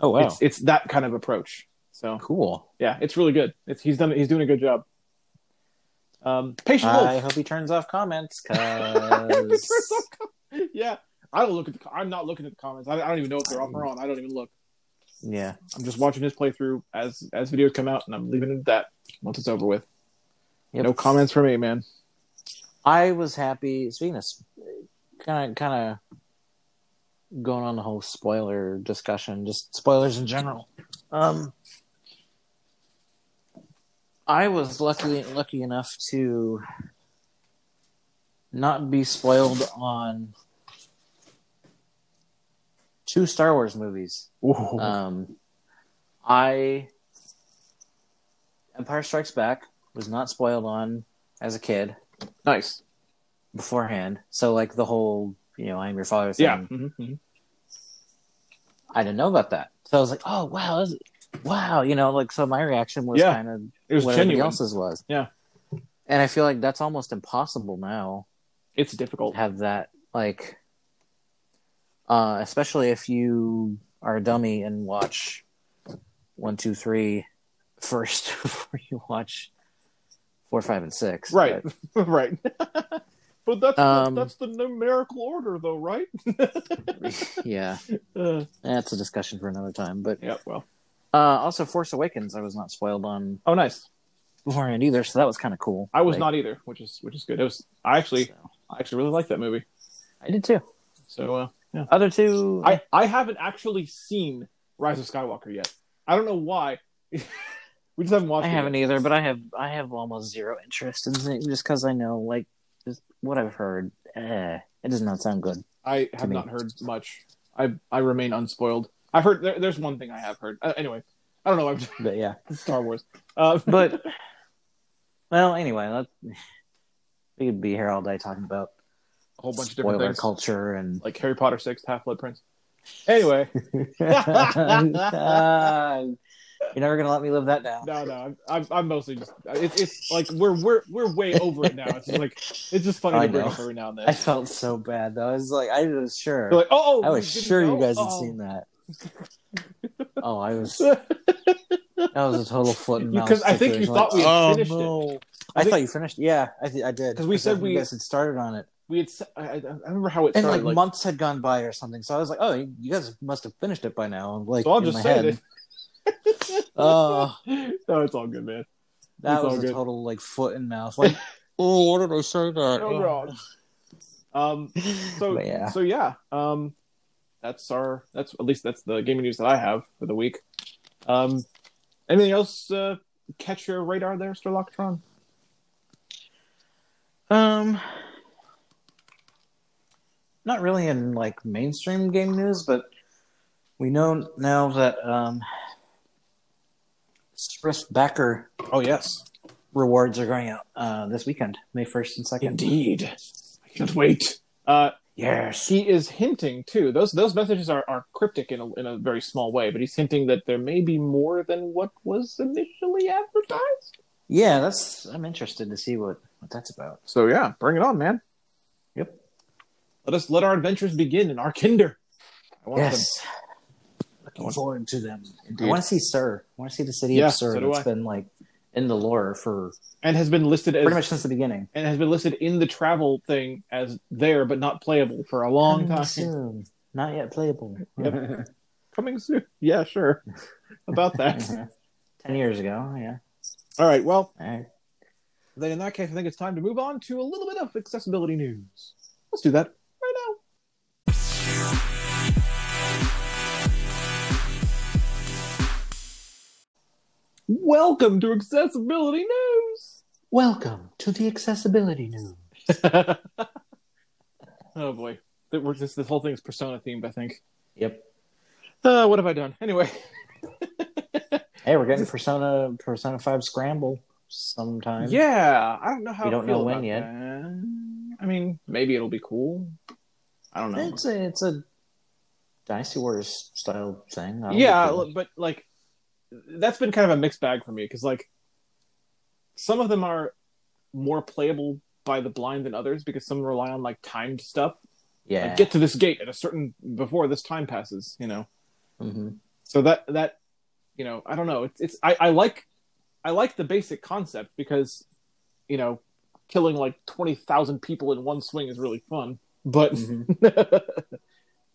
Oh wow, it's it's that kind of approach. So cool. yeah, it's really good. It's he's done he's doing a good job. Um, patient I Wolf. hope he turns off comments because yeah, I don't look at the. I'm not looking at the comments. I, I don't even know if they're off or on. I don't even look. yeah, I'm just watching his playthrough as as videos come out, and I'm leaving it at that once it's over with. Yep. No comments for me, man. I was happy. Speaking of kind of kind of going on the whole spoiler discussion, just spoilers in general. Um, I was lucky lucky enough to not be spoiled on two Star Wars movies. Ooh. Um, I Empire Strikes Back was not spoiled on as a kid nice. beforehand. So like the whole, you know, I'm your father thing. Yeah. Mhm, mhm. I didn't know about that. So I was like, oh wow, wow, you know, like so my reaction was Yeah. kind of It was what everybody genuine. else's was. Yeah. And I feel like that's almost impossible now It's to difficult. have that like uh especially if you are a dummy and watch one, two, three first before you watch four, five, and six. Right. But- right. but that's Um, that's the numerical order, though, right? yeah. uh, That's a discussion for another time. But yeah. Well. Uh also Force Awakens I was not spoiled on Oh, nice. beforehand either, so that was kinda cool. I was Like, not either, which is which is good. It was. I actually so- I actually really like that movie. I did too. So uh, yeah. Other two I I haven't actually seen Rise of Skywalker yet. I don't know why. we just haven't watched. I it haven't yet. either, but I have I have almost zero interest in it just because I know like just what I've heard. Eh, it does not sound good. I have me. not heard much. I I remain unspoiled. I've heard there, there's one thing I have heard. Uh, anyway, I don't know. I'm But yeah. Star Wars. Uh, But well, anyway, let's, we could be here all day talking about a whole bunch of different things, culture and like Harry Potter Six, Half Blood Prince. Anyway, You're never gonna let me live that down. no, no, I'm, I'm, I'm mostly just. It's, it's like we're we're we're way over it now. It's just like it's just funny I to bring know. up every now and then. I felt so bad though. I was like, I was sure. They're like, oh, I was sure you guys had Oh. seen that. Oh, I was. That was a total foot and mouth. Because I think you situation. thought we had oh, finished it. no. I I, think- thought you finished. Yeah, I, th- I did. 'Cause we I said thought we- you guys had started on it, we had. s- I, I- I remember how it and started. like, months had gone by or something. So I was like, "Oh, you guys must have finished it by now." Like, so I'll in just my say head. it. Oh. no, it's all good, man. That It's all was a good. total like foot and mouth. Like, oh, what did I say that? Oh, God. Um, so But yeah. so yeah, um, that's our that's at least that's the gaming news that I have for the week. Um, anything else uh, catch your radar there, Starlocktron? Um, not really in like mainstream game news, but we know now that um, Swift Backer Oh yes, rewards are going out uh, this weekend, May first and second. indeed. I can't wait. Uh, Yes. he is hinting too. Those those messages are, are cryptic in a, in a very small way, but he's hinting that there may be more than what was initially advertised. Yeah, that's. I'm interested to see what what that's about. So yeah, bring it on, man. Yep. Let us let our adventures begin in our kinder. I want them. Yes. Looking forward to them. Indeed. I want to see Sir. I want to see the city Yeah, of Sir so do that's I. been like in the lore for and has been listed as pretty much since the beginning. and has been listed in the travel thing as there but not playable for a long Coming time. soon. Not yet playable. Yep. Coming soon. Yeah, sure. About that. Ten years ago, yeah. All right. Well, All right. then in that case, I think it's time to move on to a little bit of accessibility news. Let's do that Welcome to accessibility news. Welcome to the accessibility news. oh boy. that this this whole thing is Persona themed. I think. Yep. Uh, what have I done? Anyway, Hey, we're getting Persona Persona Five Scramble sometime. yeah, I don't know how. We don't know when yet. that. I mean, maybe it'll be cool. I don't know. It's a it's a Dynasty Warriors style thing. Yeah, but like that's been kind of a mixed bag for me because like some of them are more playable by the blind than others because some rely on like timed stuff. yeah. Like get to this gate at a certain before this time passes, you know. hmm So that that you know, I don't know. It's it's I, I like I like the basic concept because you know, killing like twenty thousand people in one swing is really fun. But hmm but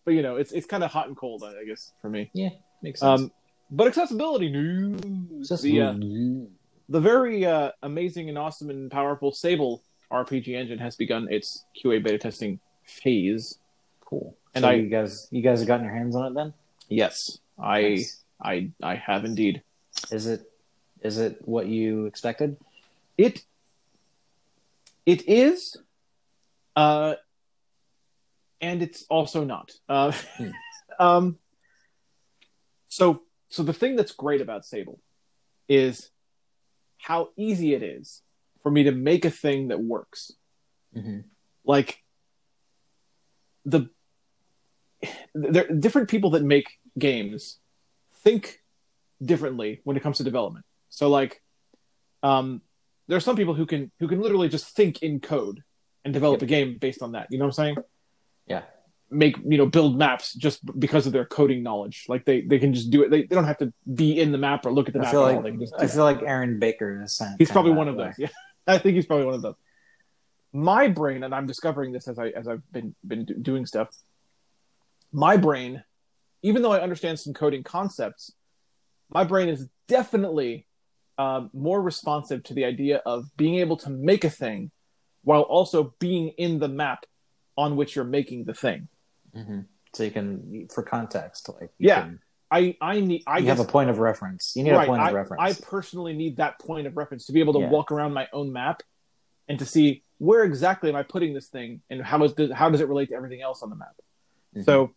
you know, it's it's kind of hot and cold, I guess, for me. Yeah, makes sense. Um, but accessibility news. The, uh, the very uh, amazing and awesome and powerful Sable RPG engine has begun its QA beta testing phase. cool. and so I- you guys you guys have gotten your hands on it then? Yes, I Nice. I I have indeed. Is it is it what you expected? It it is, uh, and it's also not. Uh, Hmm. um, so so the thing that's great about Sable is how easy it is for me to make a thing that works. Mm-hmm. like the there different people that make games think differently when it comes to development so like um there are some people who can who can literally just think in code and develop Yep. a game based on that you know what i'm saying Yeah. Make you know build maps just because of their coding knowledge like they they can just do it they, they don't have to be in the map or look at the I map feel like I feel like Aaron Baker is He's probably one of way. those. Yeah, I think he's probably one of those. My brain, and I'm discovering this as I as I've been been do- doing stuff. My brain, even though I understand some coding concepts, my brain is definitely um, more responsive to the idea of being able to make a thing while also being in the map on which you're making the thing. Hmm So you can, for context, like you Yeah, can- I I need I you guess have a point of reference. You need right, a point I, of reference. I personally need that point of reference to be able to Yeah. walk around my own map and to see where exactly am I putting this thing and how is how does it relate to everything else on the map. Mhm. So,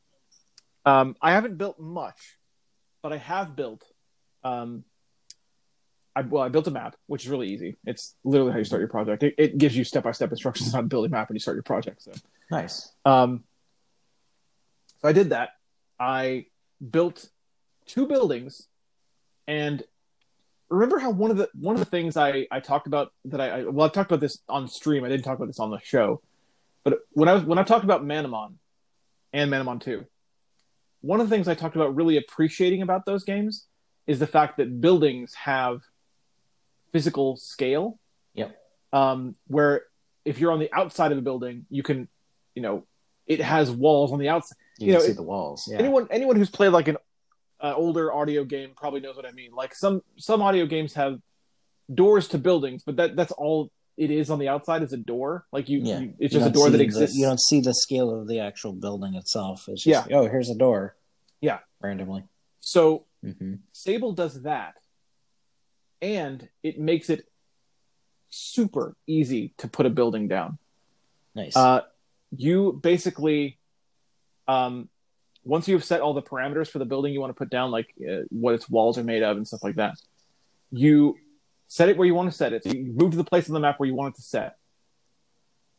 um, I haven't built much, but I have built. Um, I, well, I built a map, which is really easy. It's literally how you start your project. It, it gives you step by step instructions on building a map when you start your project. So, nice. um, so I did that. I built two buildings, and remember how one of the one of the things I I talked about that I, I well I've talked about this on stream. I didn't talk about this on the show, but when I was when I talked about Manamon and Manamon Two, one of the things I talked about really appreciating about those games is the fact that buildings have physical scale. Yeah. Um, where if you're on the outside of a building, you can, you know, it has walls on the outside You, you can know, see it- the walls. Yeah. anyone anyone who's played like an uh, older audio game probably knows what I mean. Like some some audio games have doors to buildings, but that that's all it is on the outside is a door. Like you, Yeah. you it's You just a door that the- exists. you don't see the scale of the actual building itself. It's Yeah. just, oh, here's a door. Yeah. Randomly. So hmm Sable does that, and it makes it super easy to put a building down. Nice. Uh, you basically, um, once you've set all the parameters for the building you want to put down, like uh, what its walls are made of and stuff like that, you set it where you want to set it. So you move to the place on the map where you want it to set,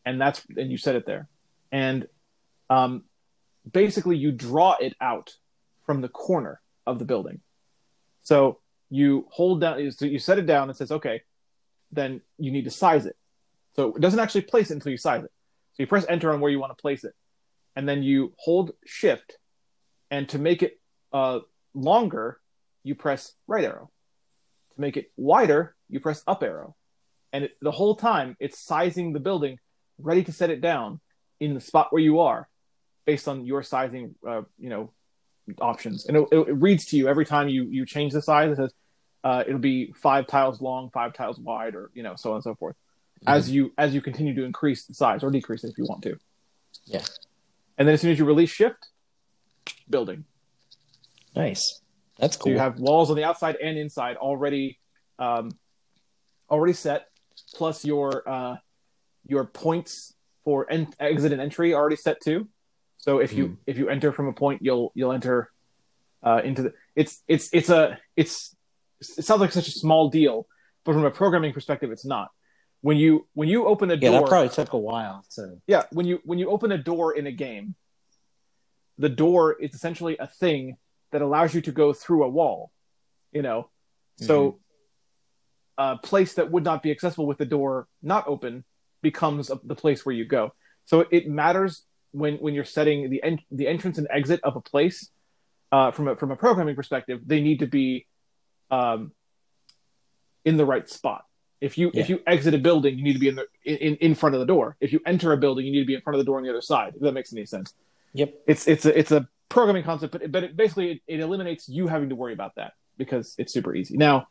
and that's and you set it there, and um, basically you draw it out from the corner of the building. So you hold down, so you set it down. and says, okay, then you need to size it. So it doesn't actually place it until you size it. So you press enter on where you want to place it, and then you hold shift, and to make it uh, longer, you press right arrow. To make it wider, you press up arrow, and it, the whole time it's sizing the building, ready to set it down in the spot where you are, based on your sizing, uh, you know, options, and it, it, reads to you every time you you change the size. It says uh, it'll be five tiles long, five tiles wide, or you know, so on and so forth as you as you continue to increase the size or decrease it if you want to. Yeah. And then as soon as you release shift, building. nice. That's cool. So you have walls on the outside and inside already um, already set, plus your uh, your points for en- exit and entry already set too. So if you if you enter from a point, you'll you'll enter uh, into the. It's it's it's a it's it sounds like such a small deal, but from a programming perspective, it's not. When you when you open a Yeah, door, that probably took a while to. yeah, when you when you open a door in a game, the door is essentially a thing that allows you to go through a wall. You know, so a place that would not be accessible with the door not open becomes a, the place where you go. So it matters when when you're setting the en- the entrance and exit of a place. Uh, from a from a programming perspective, they need to be um, in the right spot. If you if you exit a building, you need to be in the in, in front of the door. If you enter a building, you need to be in front of the door on the other side. If that makes any sense. Yep. It's it's a it's a programming concept, but but it, basically it, it eliminates you having to worry about that because it's super easy. Now,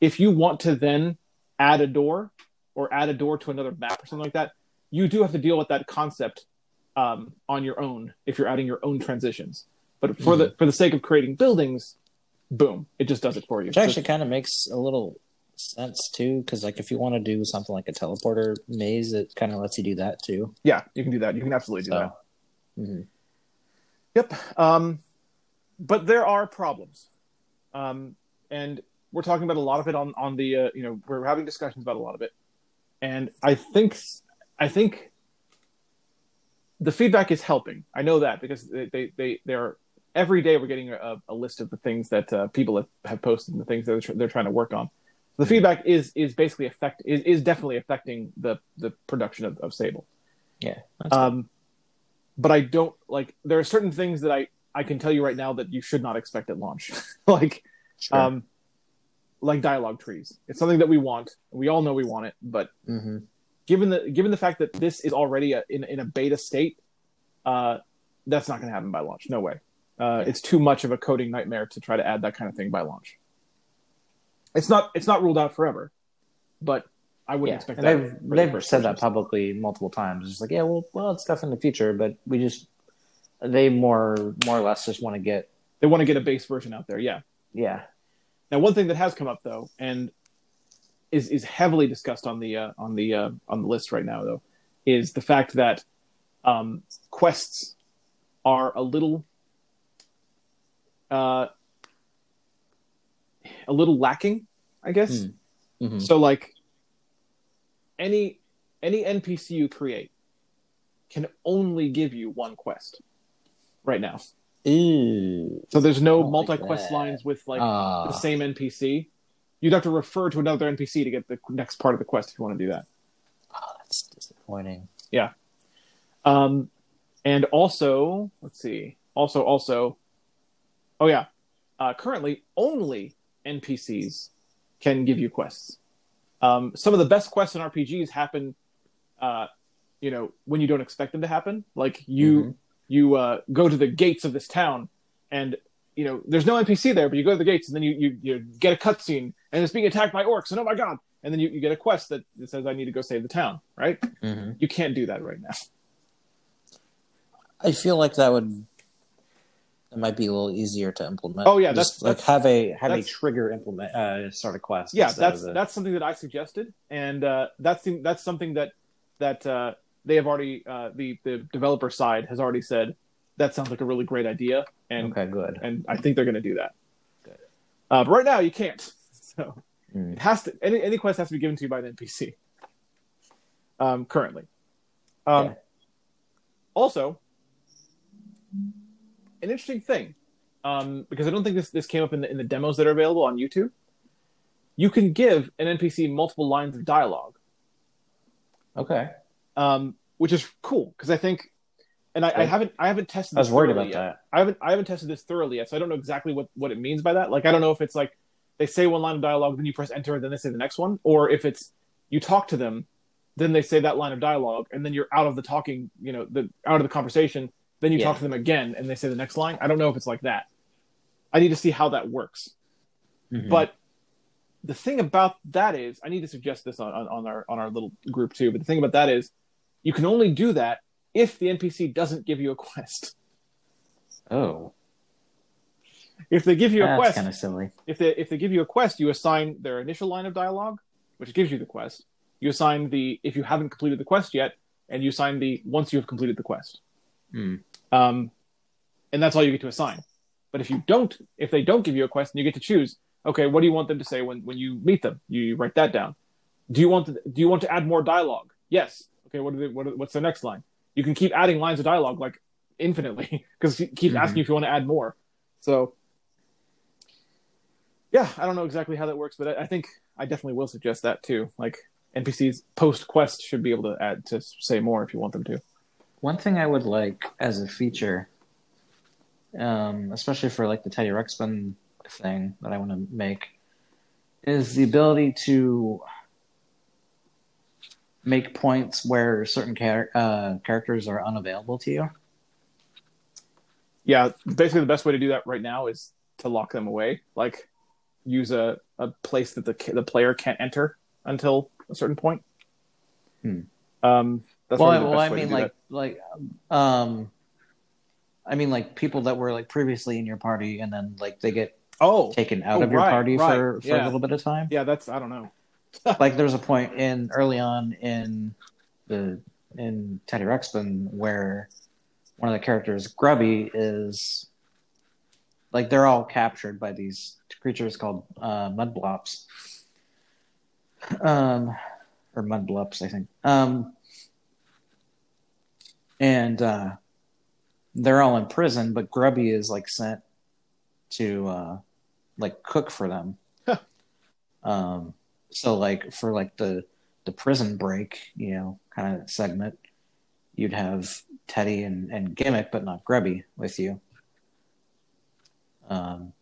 if you want to then add a door or add a door to another map or something like that, you do have to deal with that concept um, on your own if you're adding your own transitions. But for the for the sake of creating buildings, boom, it just does it for you. Which actually kind of makes a little sense too, because like if you want to do something like a teleporter maze, it kind of lets you do that too. yeah, you can do that. You can absolutely do that. So, mhm. Yep. Um, but there are problems, um, and we're talking about a lot of it on on the uh, you know we're having discussions about a lot of it, and I think I think the feedback is helping. I know that because they they they they're every day we're getting a, a list of the things that uh, people have, have posted and the things that they're, tr- they're trying to work on. The feedback is is basically affect is, is definitely affecting the the production of, of Sable. yeah, Um, but I don't like. There are certain things that I I can tell you right now that you should not expect at launch, like sure. um, like dialogue trees. It's something that we want. We all know we want it, but Mhm. given the given the fact that this is already a, in in a beta state, uh, that's not going to happen by launch. No way. Uh, It's too much of a coding nightmare to try to add that kind of thing by launch. It's not it's not ruled out forever, but I wouldn't yeah, expect and that. they've they've said that publicly multiple times. It's like, yeah, well, well, it's stuff in the future, but we just they more more or less just want to get They want to get a base version out there. Yeah. yeah Now, one thing that has come up though, and is is heavily discussed on the uh, on the uh, on the list right now, though, is the fact that um, quests are a little uh, a little lacking, I guess. Hmm. Mhm. So, like any any NPC you create can only give you one quest right now. Ew. So there's no multi quest that. lines with like Ah. the same NPC. You'd have to refer to another NPC to get the next part of the quest if you want to do that. Oh, that's disappointing. Yeah. Um, and also, let's see. Also, also, oh yeah. Uh, currently, only NPCs can give you quests. Um, some of the best quests in RPGs happen, uh, you know, when you don't expect them to happen. Like you, Mhm. you uh, go to the gates of this town, and you know, there's no NPC there, but you go to the gates, and then you you, you get a cutscene, and it's being attacked by orcs, and oh my god! And then you, you get a quest that that says I need to go save the town. Right? Mhm. You can't do that right now. I feel like that would it might be a little easier to implement. Oh, yeah, Just, that's- like that's- have a have a trigger implement uh, start a quest. yeah that's a- that's something that i suggested and uh, that's the- that's something that that uh, they have already uh, the the developer side has already said that sounds like a really great idea and okay. Good. and i think they're going to do that Good. uh, but right now you can't so Mm. it has to any, any quest has to be given to you by an npc um, currently um, Yeah. also an interesting thing um, because i don't think this, this came up in the, in the demos that are available on youtube you can give an npc multiple lines of dialogue Okay. um, which is cool because i think and I, I haven't i haven't tested I was worried about yet. that. I haven't I haven't tested this thoroughly yet, so I don't know exactly what what it means by that. Like I don't know if it's like they say one line of dialogue, then you press enter, then they say the next one, or if it's you talk to them, then they say that line of dialogue, and then you're out of the talking, you know, the out of the conversation. Then you Yeah. talk to them again, and they say the next line. I don't know if it's like that. I need to see how that works. Mhm. But the thing about that is, I need to suggest this on, on, on our on our little group too. But the thing about that is, you can only do that if the NPC doesn't give you a quest. oh, If they give you a quest, kind of silly. if they if they give you a quest, you assign their initial line of dialogue, which gives you the quest. You assign the if you haven't completed the quest yet, and you assign the once you have completed the quest. Hmm. Um, and that's all you get to assign. But if you don't, if they don't give you a quest, and you get to choose, okay, what do you want them to say when, when you meet them? You write that down. Do you want to, do you want to add more dialogue? Yes. Okay. What are they, what are, what's the next line? You can keep adding lines of dialogue like infinitely because it keeps Mhm. asking if you want to add more. So yeah, I don't know exactly how that works, but I, I think I definitely will suggest that too. Like NPCs post quest should be able to add to say more if you want them to. One thing I would like as a feature, um, especially for like the Teddy Ruxpin thing that I want to make, is the ability to make points where certain char- uh, characters are unavailable to you. Yeah, basically the best way to do that right now is to lock them away. Like use a, a place that the the player can't enter until a certain point. Hmm. Um, that's well, the well, I mean, like, like, um, I mean, like people that were like previously in your party, and then like they get. Oh, taken out Oh, of your right, party right, for for yeah. a little bit of time. yeah, that's I don't know. like there's a point in early on in the in Teddy Ruxpin where one of the characters, Grubby, is like they're all captured by these creatures called uh, mud blops, um, or mud blups, I think. Um, and uh, they're all in prison, but Grubby is like sent to uh, like cook for them. Huh. Um, so like for like the the prison break, you know, kind of segment, you'd have Teddy and, and Gimmick, but not Grubby with you. Um,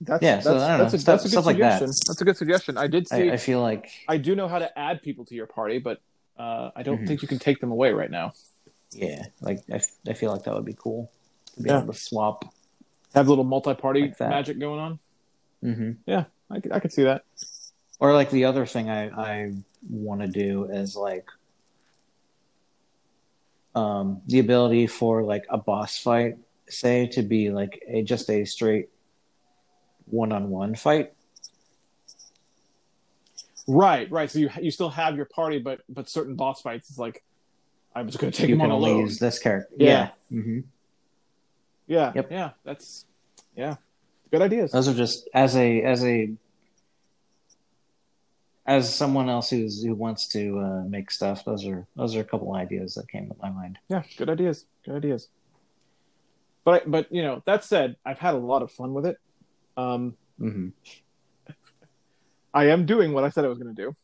That's Yeah, so that's, I don't know, that's a, stuff- that's a good stuff like that. suggestion. That's a good suggestion. I did see. I, I feel like I do know how to add people to your party, but uh, I don't Mhm. think you can take them away right now. Yeah, like I, I feel like that would be cool to be Yeah. able to swap. Have a little multi-party Like that. magic going on. hmm Yeah, I could, I could see that. Or like the other thing I, I want to do is like um, the ability for like a boss fight, say, to be like a just a straight one-on-one fight. Right, right. So you you still have your party, but but certain boss fights is like I'm just going to take you can on only alone. use this character. Yeah. Yeah. hmm Yeah, Yep. yeah. That's yeah, good ideas. Those are just as a as a as someone else who's who wants to uh, make stuff. Those are those are a couple ideas that came to my mind. Yeah, good ideas. Good ideas. But I- but you know that said, I've had a lot of fun with it. Um, hmm I am doing what I said I was going to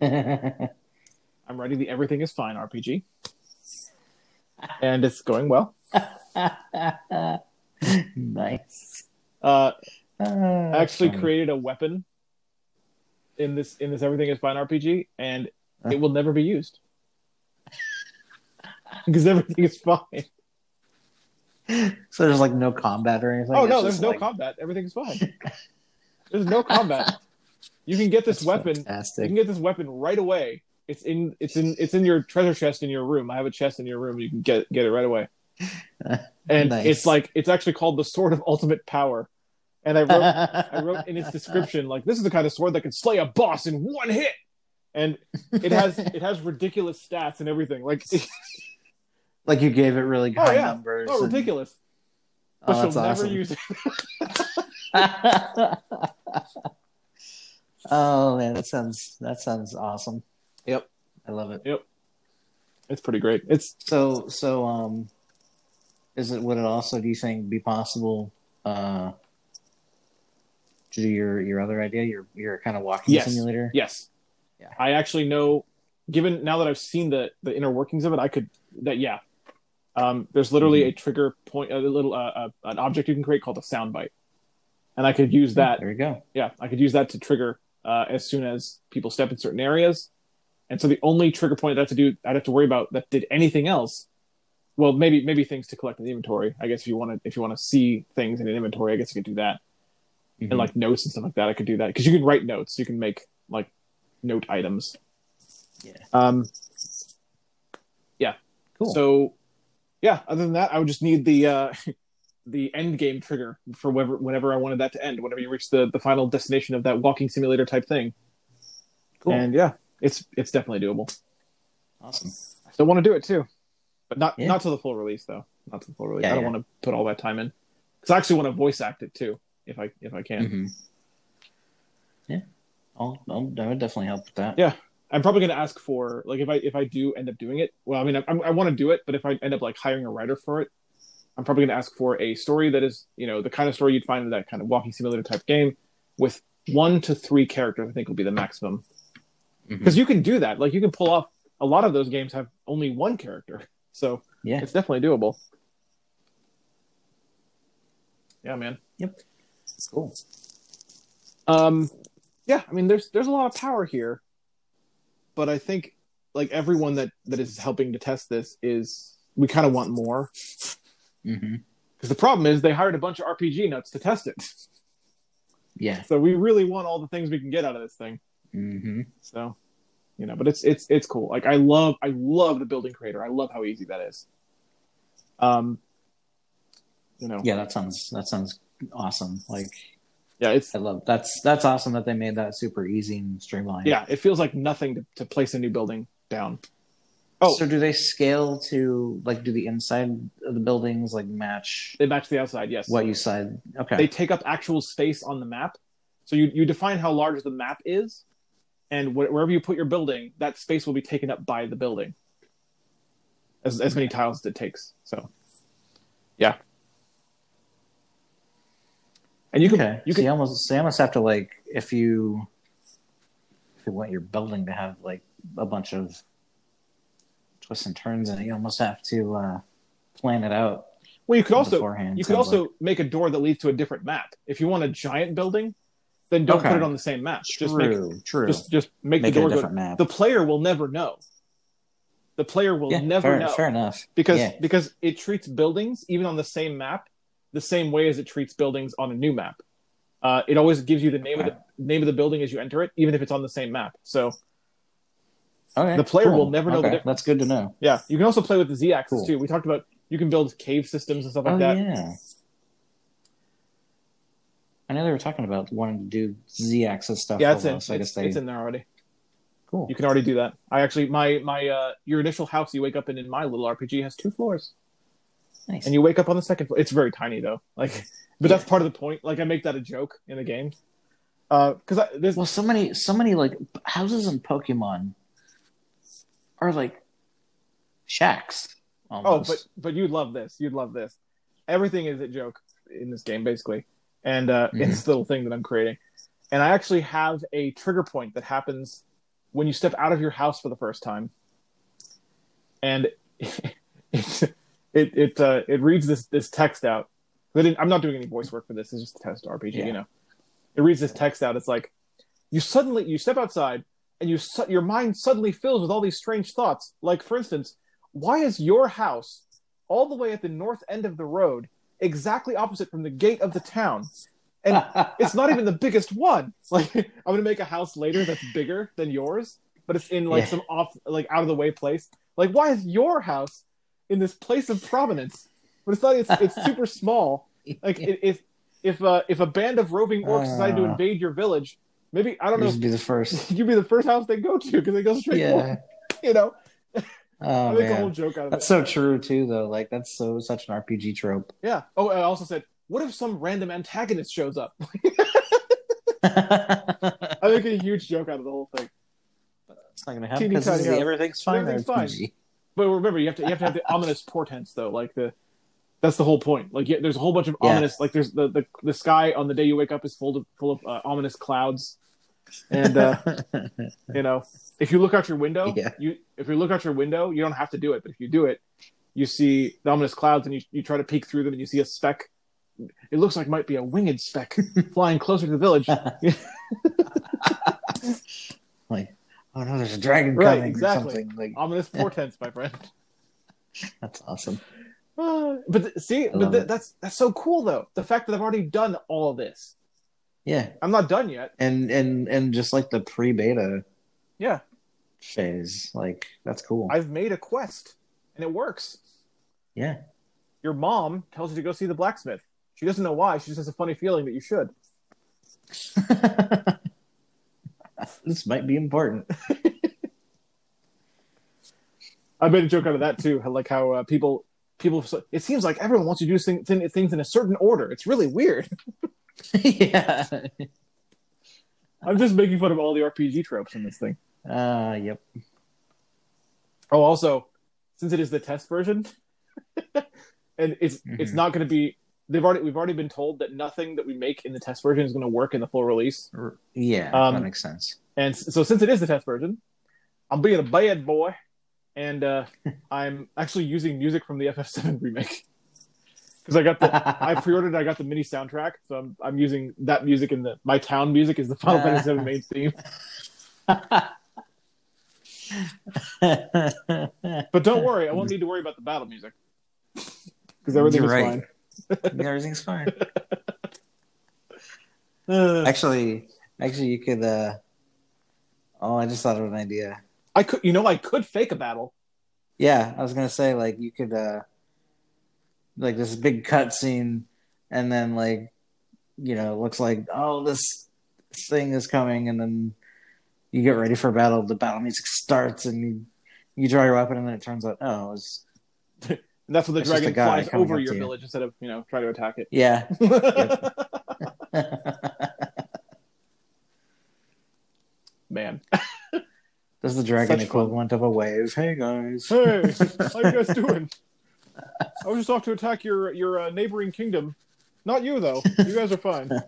do. I'm writing the Everything Is Fine RPG, and it's going well. nice. Uh, I actually funny. created a weapon in this in this Everything Is Fine RPG, and it will never be used because everything is fine. So there's like no combat or anything. oh no, there's no like- combat. Everything's fine. there's no combat. You can get this That's weapon. You can get this weapon right away. It's in it's in it's in your treasure chest in your room. I have a chest in your room. You can get get it right away. And Nice. it's like it's actually called the Sword of Ultimate Power. And I wrote I wrote in its description like this is the kind of sword that can slay a boss in one hit. And it has it has ridiculous stats and everything. Like like you gave it really Oh, high yeah. numbers. oh and- ridiculous. Oh, But she'll that's never use it. oh man, that sounds that sounds awesome. Yep. I love it. Yep. It's pretty great. It's So so um, is it would it also do you think be possible uh to do your your other idea your your kind of walking Yes. simulator? yes. Yeah. I actually know given now that I've seen the the inner workings of it, I could that yeah. Um, there's literally Mm-hmm. a trigger point, a little uh, uh, an object you can create called a sound bite, and I could use that. There you go. Yeah, I could use that to trigger uh, as soon as people step in certain areas. And so the only trigger point that I have to do, I'd have to worry about that did anything else. Well, maybe maybe things to collect in the inventory. I guess if you want to if you want to see things in an inventory, I guess you could do that. Mhm. And like notes and stuff like that, I could do that because you can write notes. You can make like note items. Yeah. Um. Yeah. Cool. So, yeah. Other than that, I would just need the uh, the end game trigger for whenever whenever I wanted that to end. Whenever you reach the the final destination of that walking simulator type thing. cool. And yeah, it's it's definitely doable. awesome. I still want to do it too, but not Yeah. not to the full release though. not to the full release. Yeah, I don't yeah. want to put all that time in because I actually want to voice act it too, if I if I can. Mhm. Yeah, I'll, I'll, I would definitely help with that. Yeah. I'm probably going to ask for like if I if I do end up doing it. Well, I mean, I, I want to do it, but if I end up like hiring a writer for it, I'm probably going to ask for a story that is you know the kind of story you'd find in that kind of walking simulator type game with one to three characters. I think will be the maximum Mhm. because you can do that. Like you can pull off a lot of those games have only one character, so Yeah, it's definitely doable. Yeah, man. Yep. That's cool. Um, yeah, I mean, there's there's a lot of power here, but I think like everyone that that is helping to test this is we kind of want more hmm because the problem is they hired a bunch of RPG nuts to test it, Yeah. so we really want all the things we can get out of this thing. Hmm So, you know, but it's it's it's cool. Like I love I love the building creator. I love how easy that is. Um, you know, Yeah, that sounds that sounds awesome. Like yeah, it's I love that's that's awesome that they made that super easy and streamlined. yeah, it feels like nothing to, to place a new building down. Oh. So do they scale to like do the inside of the buildings like match They match the outside, yes. what you said? Okay. they take up actual space on the map. So you, you define how large the map is, and wh- wherever you put your building, that space will be taken up by the building. As as many tiles as it takes. So, yeah. And you can okay. you so can you almost so you almost have to like if you if you want your building to have like a bunch of twists and turns in it, you almost have to uh plan it out well you could also beforehand. you could also like. make a door that leads to a different map. If you want a giant building, then don't Okay. put it on the same map. Just make true, true. just just make, Make the it a door go. different map. The player will never know. The player will yeah, never fair, know. fair enough. because Yeah. because it treats buildings even on the same map the same way as it treats buildings on a new map. Uh, it always gives you the name of the name of the building as you enter it, even if it's on the same map. So Okay, the player cool. will never know the difference. That's good to know. yeah, you can also play with the z axis Cool. too. We talked about you can build cave systems and stuff like oh that. yeah. I know they were talking about wanting to do Z-axis stuff. Yeah, it's in so I it's, guess they it's in there already. cool. You can already do that. I actually my my uh, your initial house you wake up in in my little RPG has two floors, nice. and you wake up on the second floor. It's very tiny though, like, but that's part of the point. Like I make that a joke in the game, Uh, because I there's Well, so many, so many like houses in Pokemon are like shacks. Oh, but but you'd love this. You'd love this. Everything is a joke in this game, basically, and uh, Mhm. it's this little thing that I'm creating. And I actually have a trigger point that happens when you step out of your house for the first time, and it it it uh, it reads this this text out. I didn't, I'm not doing any voice work for this. It's just a test RPG, Yeah. you know. It reads this text out. It's like you suddenly you step outside and you su- your mind suddenly fills with all these strange thoughts. Like for instance, why is your house all the way at the north end of the road, exactly opposite from the gate of the town? And it's not even the biggest one. Like I'm gonna make a house later that's bigger than yours, but it's in like Yeah. some off, like out of the way place. Like why is your house in this place of prominence? But it's not. It's it's super small. Like if if uh, if a band of roving orcs decided to Uh. invade your village, maybe I don't know. Would be the first. You'd be the first house they go to because they go straight. Yeah. you know. Oh I make a whole man, joke out of that's it. so true too. Though, like that's so such an RPG trope. Yeah. Oh, I also said, what if some random antagonist shows up? I make a huge joke out of the whole thing. It's not gonna happen because everything's fine. Everything's fine. RPG. But remember, you have to you have to have the ominous portents though. Like the that's the whole point. Like yeah, there's a whole bunch of Yeah. ominous. Like there's the, the the sky on the day you wake up is full of full of uh, ominous clouds, and uh, you know if you look out your window, Yeah. you if you look out your window, you don't have to do it, but if you do it, you see the ominous clouds, and you you try to peek through them, and you see a speck. It looks like might be a winged speck flying closer to the village. like, oh no, there's a dragon Right, coming exactly. or something. Like ominous portents, my friend. that's awesome. Uh, but th- see, but th- that's that's so cool though. The fact that I've already done all of this. Yeah, I'm not done yet. and and and just like the pre-beta Yeah, phase, like that's cool. I've made a quest, and it works. yeah. Your mom tells you to go see the blacksmith. She doesn't know why. She just has a funny feeling that you should. this might be important. I made a joke out of that too. how- Like how uh, people people. It seems like everyone wants to do thing, thing, things in a certain order. It's really weird. yeah. I'm just making fun of all the RPG tropes in this thing. Uh, yep. Oh, also, since it is the test version, and it's it's Mhm. not going to be. They've already we've already been told that nothing that we make in the test version is going to work in the full release. Yeah, Um, that makes sense. And so, since it is the test version, I'm being a bad boy, and uh, I'm actually using music from the FF7 remake because I got the I pre-ordered. I got the mini soundtrack, so I'm I'm using that music in the my town music is the Final Fantasy VII main theme. But don't worry, I won't need to worry about the battle music because everything right. fine. Everything's fine. Actually, actually, you could. uh Oh, I just thought of an idea. I could, you know, I could fake a battle. Yeah, I was gonna say like you could, uh like this big cutscene, and then like, you know, it looks like oh this thing is coming, and then you get ready for battle. The battle music starts, and you you draw your weapon, and then it turns out oh it was And that's when the It's dragon flies over your you. village instead of you know try to attack it. yeah. Man, That's the dragon Such fun. equivalent of a wave. Hey guys. hey, how you guys doing? I was just off to attack your your uh, neighboring kingdom. Not you though. You guys are fine.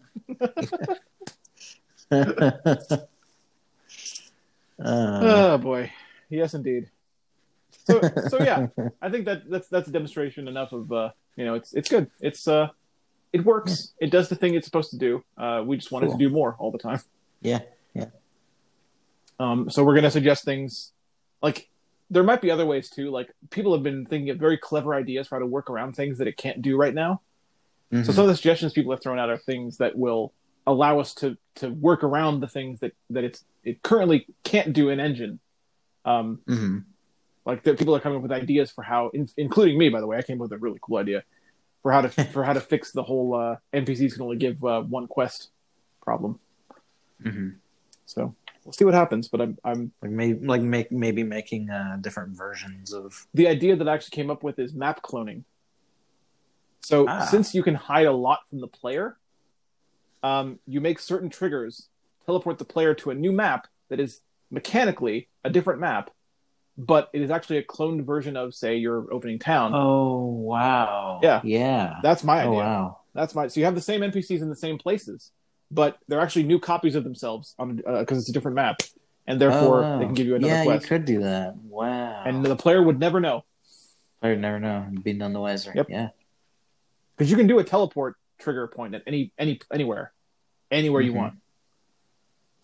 Uh, oh boy, yes indeed. So so yeah, I think that that's that's a demonstration enough of uh you know it's it's good. It's uh it works. It does the thing it's supposed to do. Uh, we just wanted Cool. to do more all the time. Yeah, yeah. Um, so we're gonna suggest things like there might be other ways too. Like people have been thinking of very clever ideas for how to work around things that it can't do right now. So Mhm. some of the suggestions people have thrown out are things that will allow us to to work around the things that that it's it currently can't do in engine. Um, Mhm. like that people are coming up with ideas for how, in, including me, by the way, I came up with a really cool idea for how to for how to fix the whole uh, NPCs can only give uh, one quest problem. Mhm. So we'll see what happens. But I'm I'm Like maybe like make maybe making uh, different versions of. the idea that I actually came up with is map cloning. So Ah. since you can hide a lot from the player, um, you make certain triggers teleport the player to a new map that is mechanically a different map, but it is actually a cloned version of, say, your opening town. Oh wow! Yeah. yeah. That's my idea. Oh wow! That's my. So you have the same NPCs in the same places, but they're actually new copies of themselves on because it's a different map, and therefore Oh, they can give you another yeah, quest, you could do that. Wow! and the player would never know I would never know. Be none the wiser. Yep. Yeah. because you can do a teleport trigger point at any any anywhere, anywhere you Mhm. want.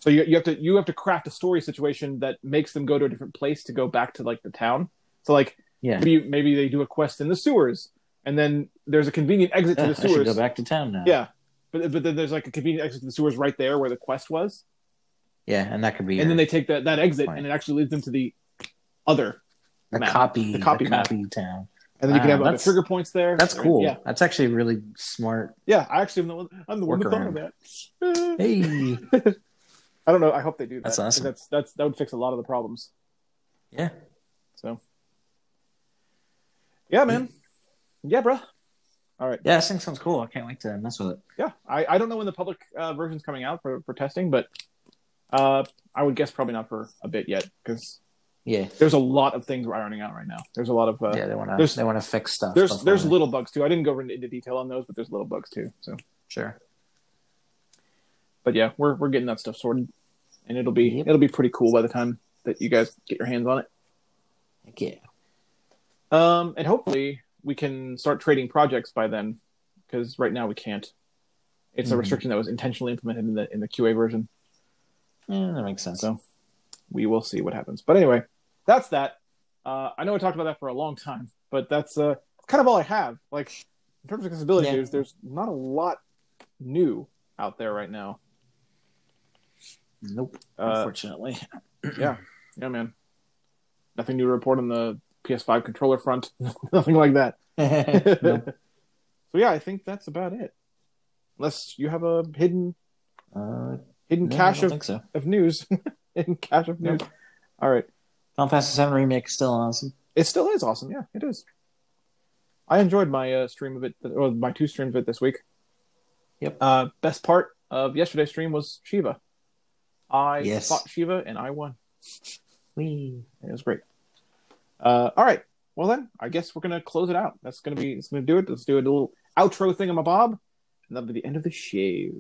So you you have to you have to craft a story situation that makes them go to a different place to go back to like the town. So like Yeah. maybe maybe they do a quest in the sewers, and then there's a convenient exit to Uh, the sewers. go back to town now. Yeah, but but then there's like a convenient exit to the sewers right there where the quest was. Yeah, and that could be. and then they take that, that exit Point. and it actually leads them to the other the map. copy, The copy the copy town. and then you can have ah, other trigger points there That's cool. yeah That's actually really smart. yeah i actually am the one i'm the one that thought of that Hey. i don't know i hope they do that That's awesome. that's that's that would fix a lot of the problems yeah. so yeah man yeah bro all right Yeah, this thing sounds cool. I can't wait to mess with it. yeah i i don't know when the public uh, version's coming out for for testing but uh i would guess probably not for a bit yet because Yeah. there's a lot of things we're ironing out right now there's a lot of uh, yeah, they want to. They want to fix stuff. there's before there's little bugs too i didn't go into detail on those but there's little bugs too so Sure. but yeah, we're we're getting that stuff sorted, and it'll be Yep. it'll be pretty cool by the time that you guys get your hands on it. Heck yeah. Um, and hopefully we can start trading projects by then, because right now we can't. It's a Mhm. restriction that was intentionally implemented in the in the QA version. Yeah, that makes sense. So we will see what happens. But anyway, that's that. Uh, I know I talked about that for a long time, but that's uh, kind of all I have. Like in terms of accessibility Yeah. news, there's not a lot new out there right now. Nope. Uh, unfortunately. yeah, yeah, man. Nothing new to report on the PS5 controller front. Nothing like that. So yeah, I think that's about it. Unless you have a hidden Uh, hidden no, cache of, so. of news. hidden cache of news. Nope. All right. Final Fantasy VII remake is still awesome. It still is awesome. Yeah, it is. I enjoyed my uh, stream of it, or my two streams of it this week. Yep. Uh, best part of yesterday's stream was Shiva. I Yes. fought Shiva and I won. Whee. It was great. Uh, all right. Well then, I guess we're gonna close it out. That's gonna be. It's gonna do it. Let's do a little outro thing on my bob, and that'll be the end of the show.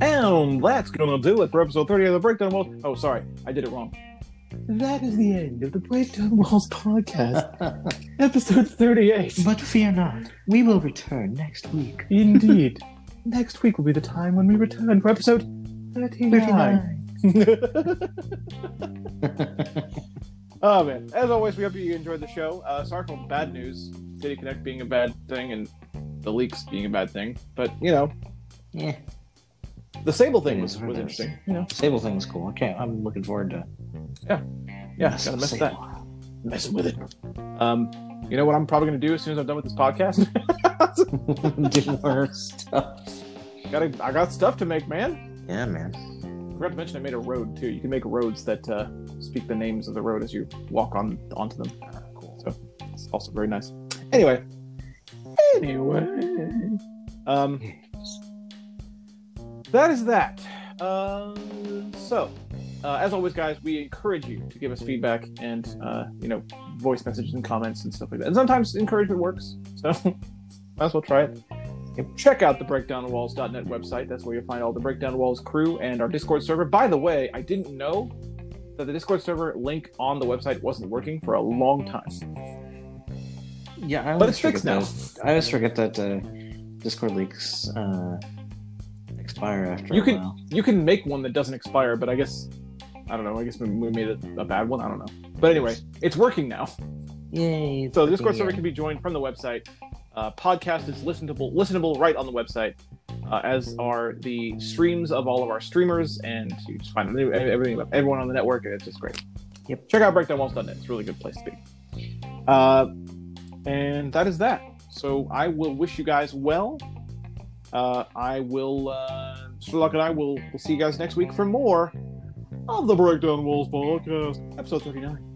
And that's gonna do it for episode 30 of the Break Down Walls. Oh, sorry, I did it wrong. That is the end of the Break Down Walls podcast, episode 38. But fear not, we will return next week. Indeed. Next week will be the time when we return for episode 39. oh man! As always, we hope you enjoyed the show. Uh, sorry for bad news, Stadia Connect being a bad thing and the leaks being a bad thing. But you know, yeah, the Sable thing was, was interesting. You know, Sable thing was cool. Okay, I'm looking forward to. yeah, yeah, gotta miss with that. Messing with it. Um, you know what I'm probably gonna do as soon as I'm done with this podcast? Do more stuff. gotta, I got stuff to make, man. Yeah, man. forgot to mention I made a road too. You can make roads that uh, speak the names of the road as you walk on onto them. Cool. So it's also very nice. Anyway, anyway, um, that is that. Uh, so, uh, as always, guys, we encourage you to give us feedback and uh, you know voice messages and comments and stuff like that. And sometimes encouragement works, so might as well try it. Check out the breakdownwalls.net website. That's where you'll find all the Break Down Walls crew and our Discord server. By the way, I didn't know that the Discord server link on the website wasn't working for a long time. Yeah, I But it's fixed now. that- I always forget that uh, Discord links uh, expire after You can while. you can make one that doesn't expire, but I guess I don't know. I guess we made a, a bad one. I don't know. But anyway, it's working now. Yay! So the Discord server can be joined from the website. Uh, podcast is listenable listenable right on the website, uh, as are the streams of all of our streamers, and you just find everything about everyone on the network, and it's just great. Yep. Check out breakdownwalls.net. It's a really good place to be. Uh, and that is that. So I will wish you guys well. Uh, I will. Uh, Sherlock and I will. We'll see you guys next week for more of the Break Down Walls podcast, episode thirty nine.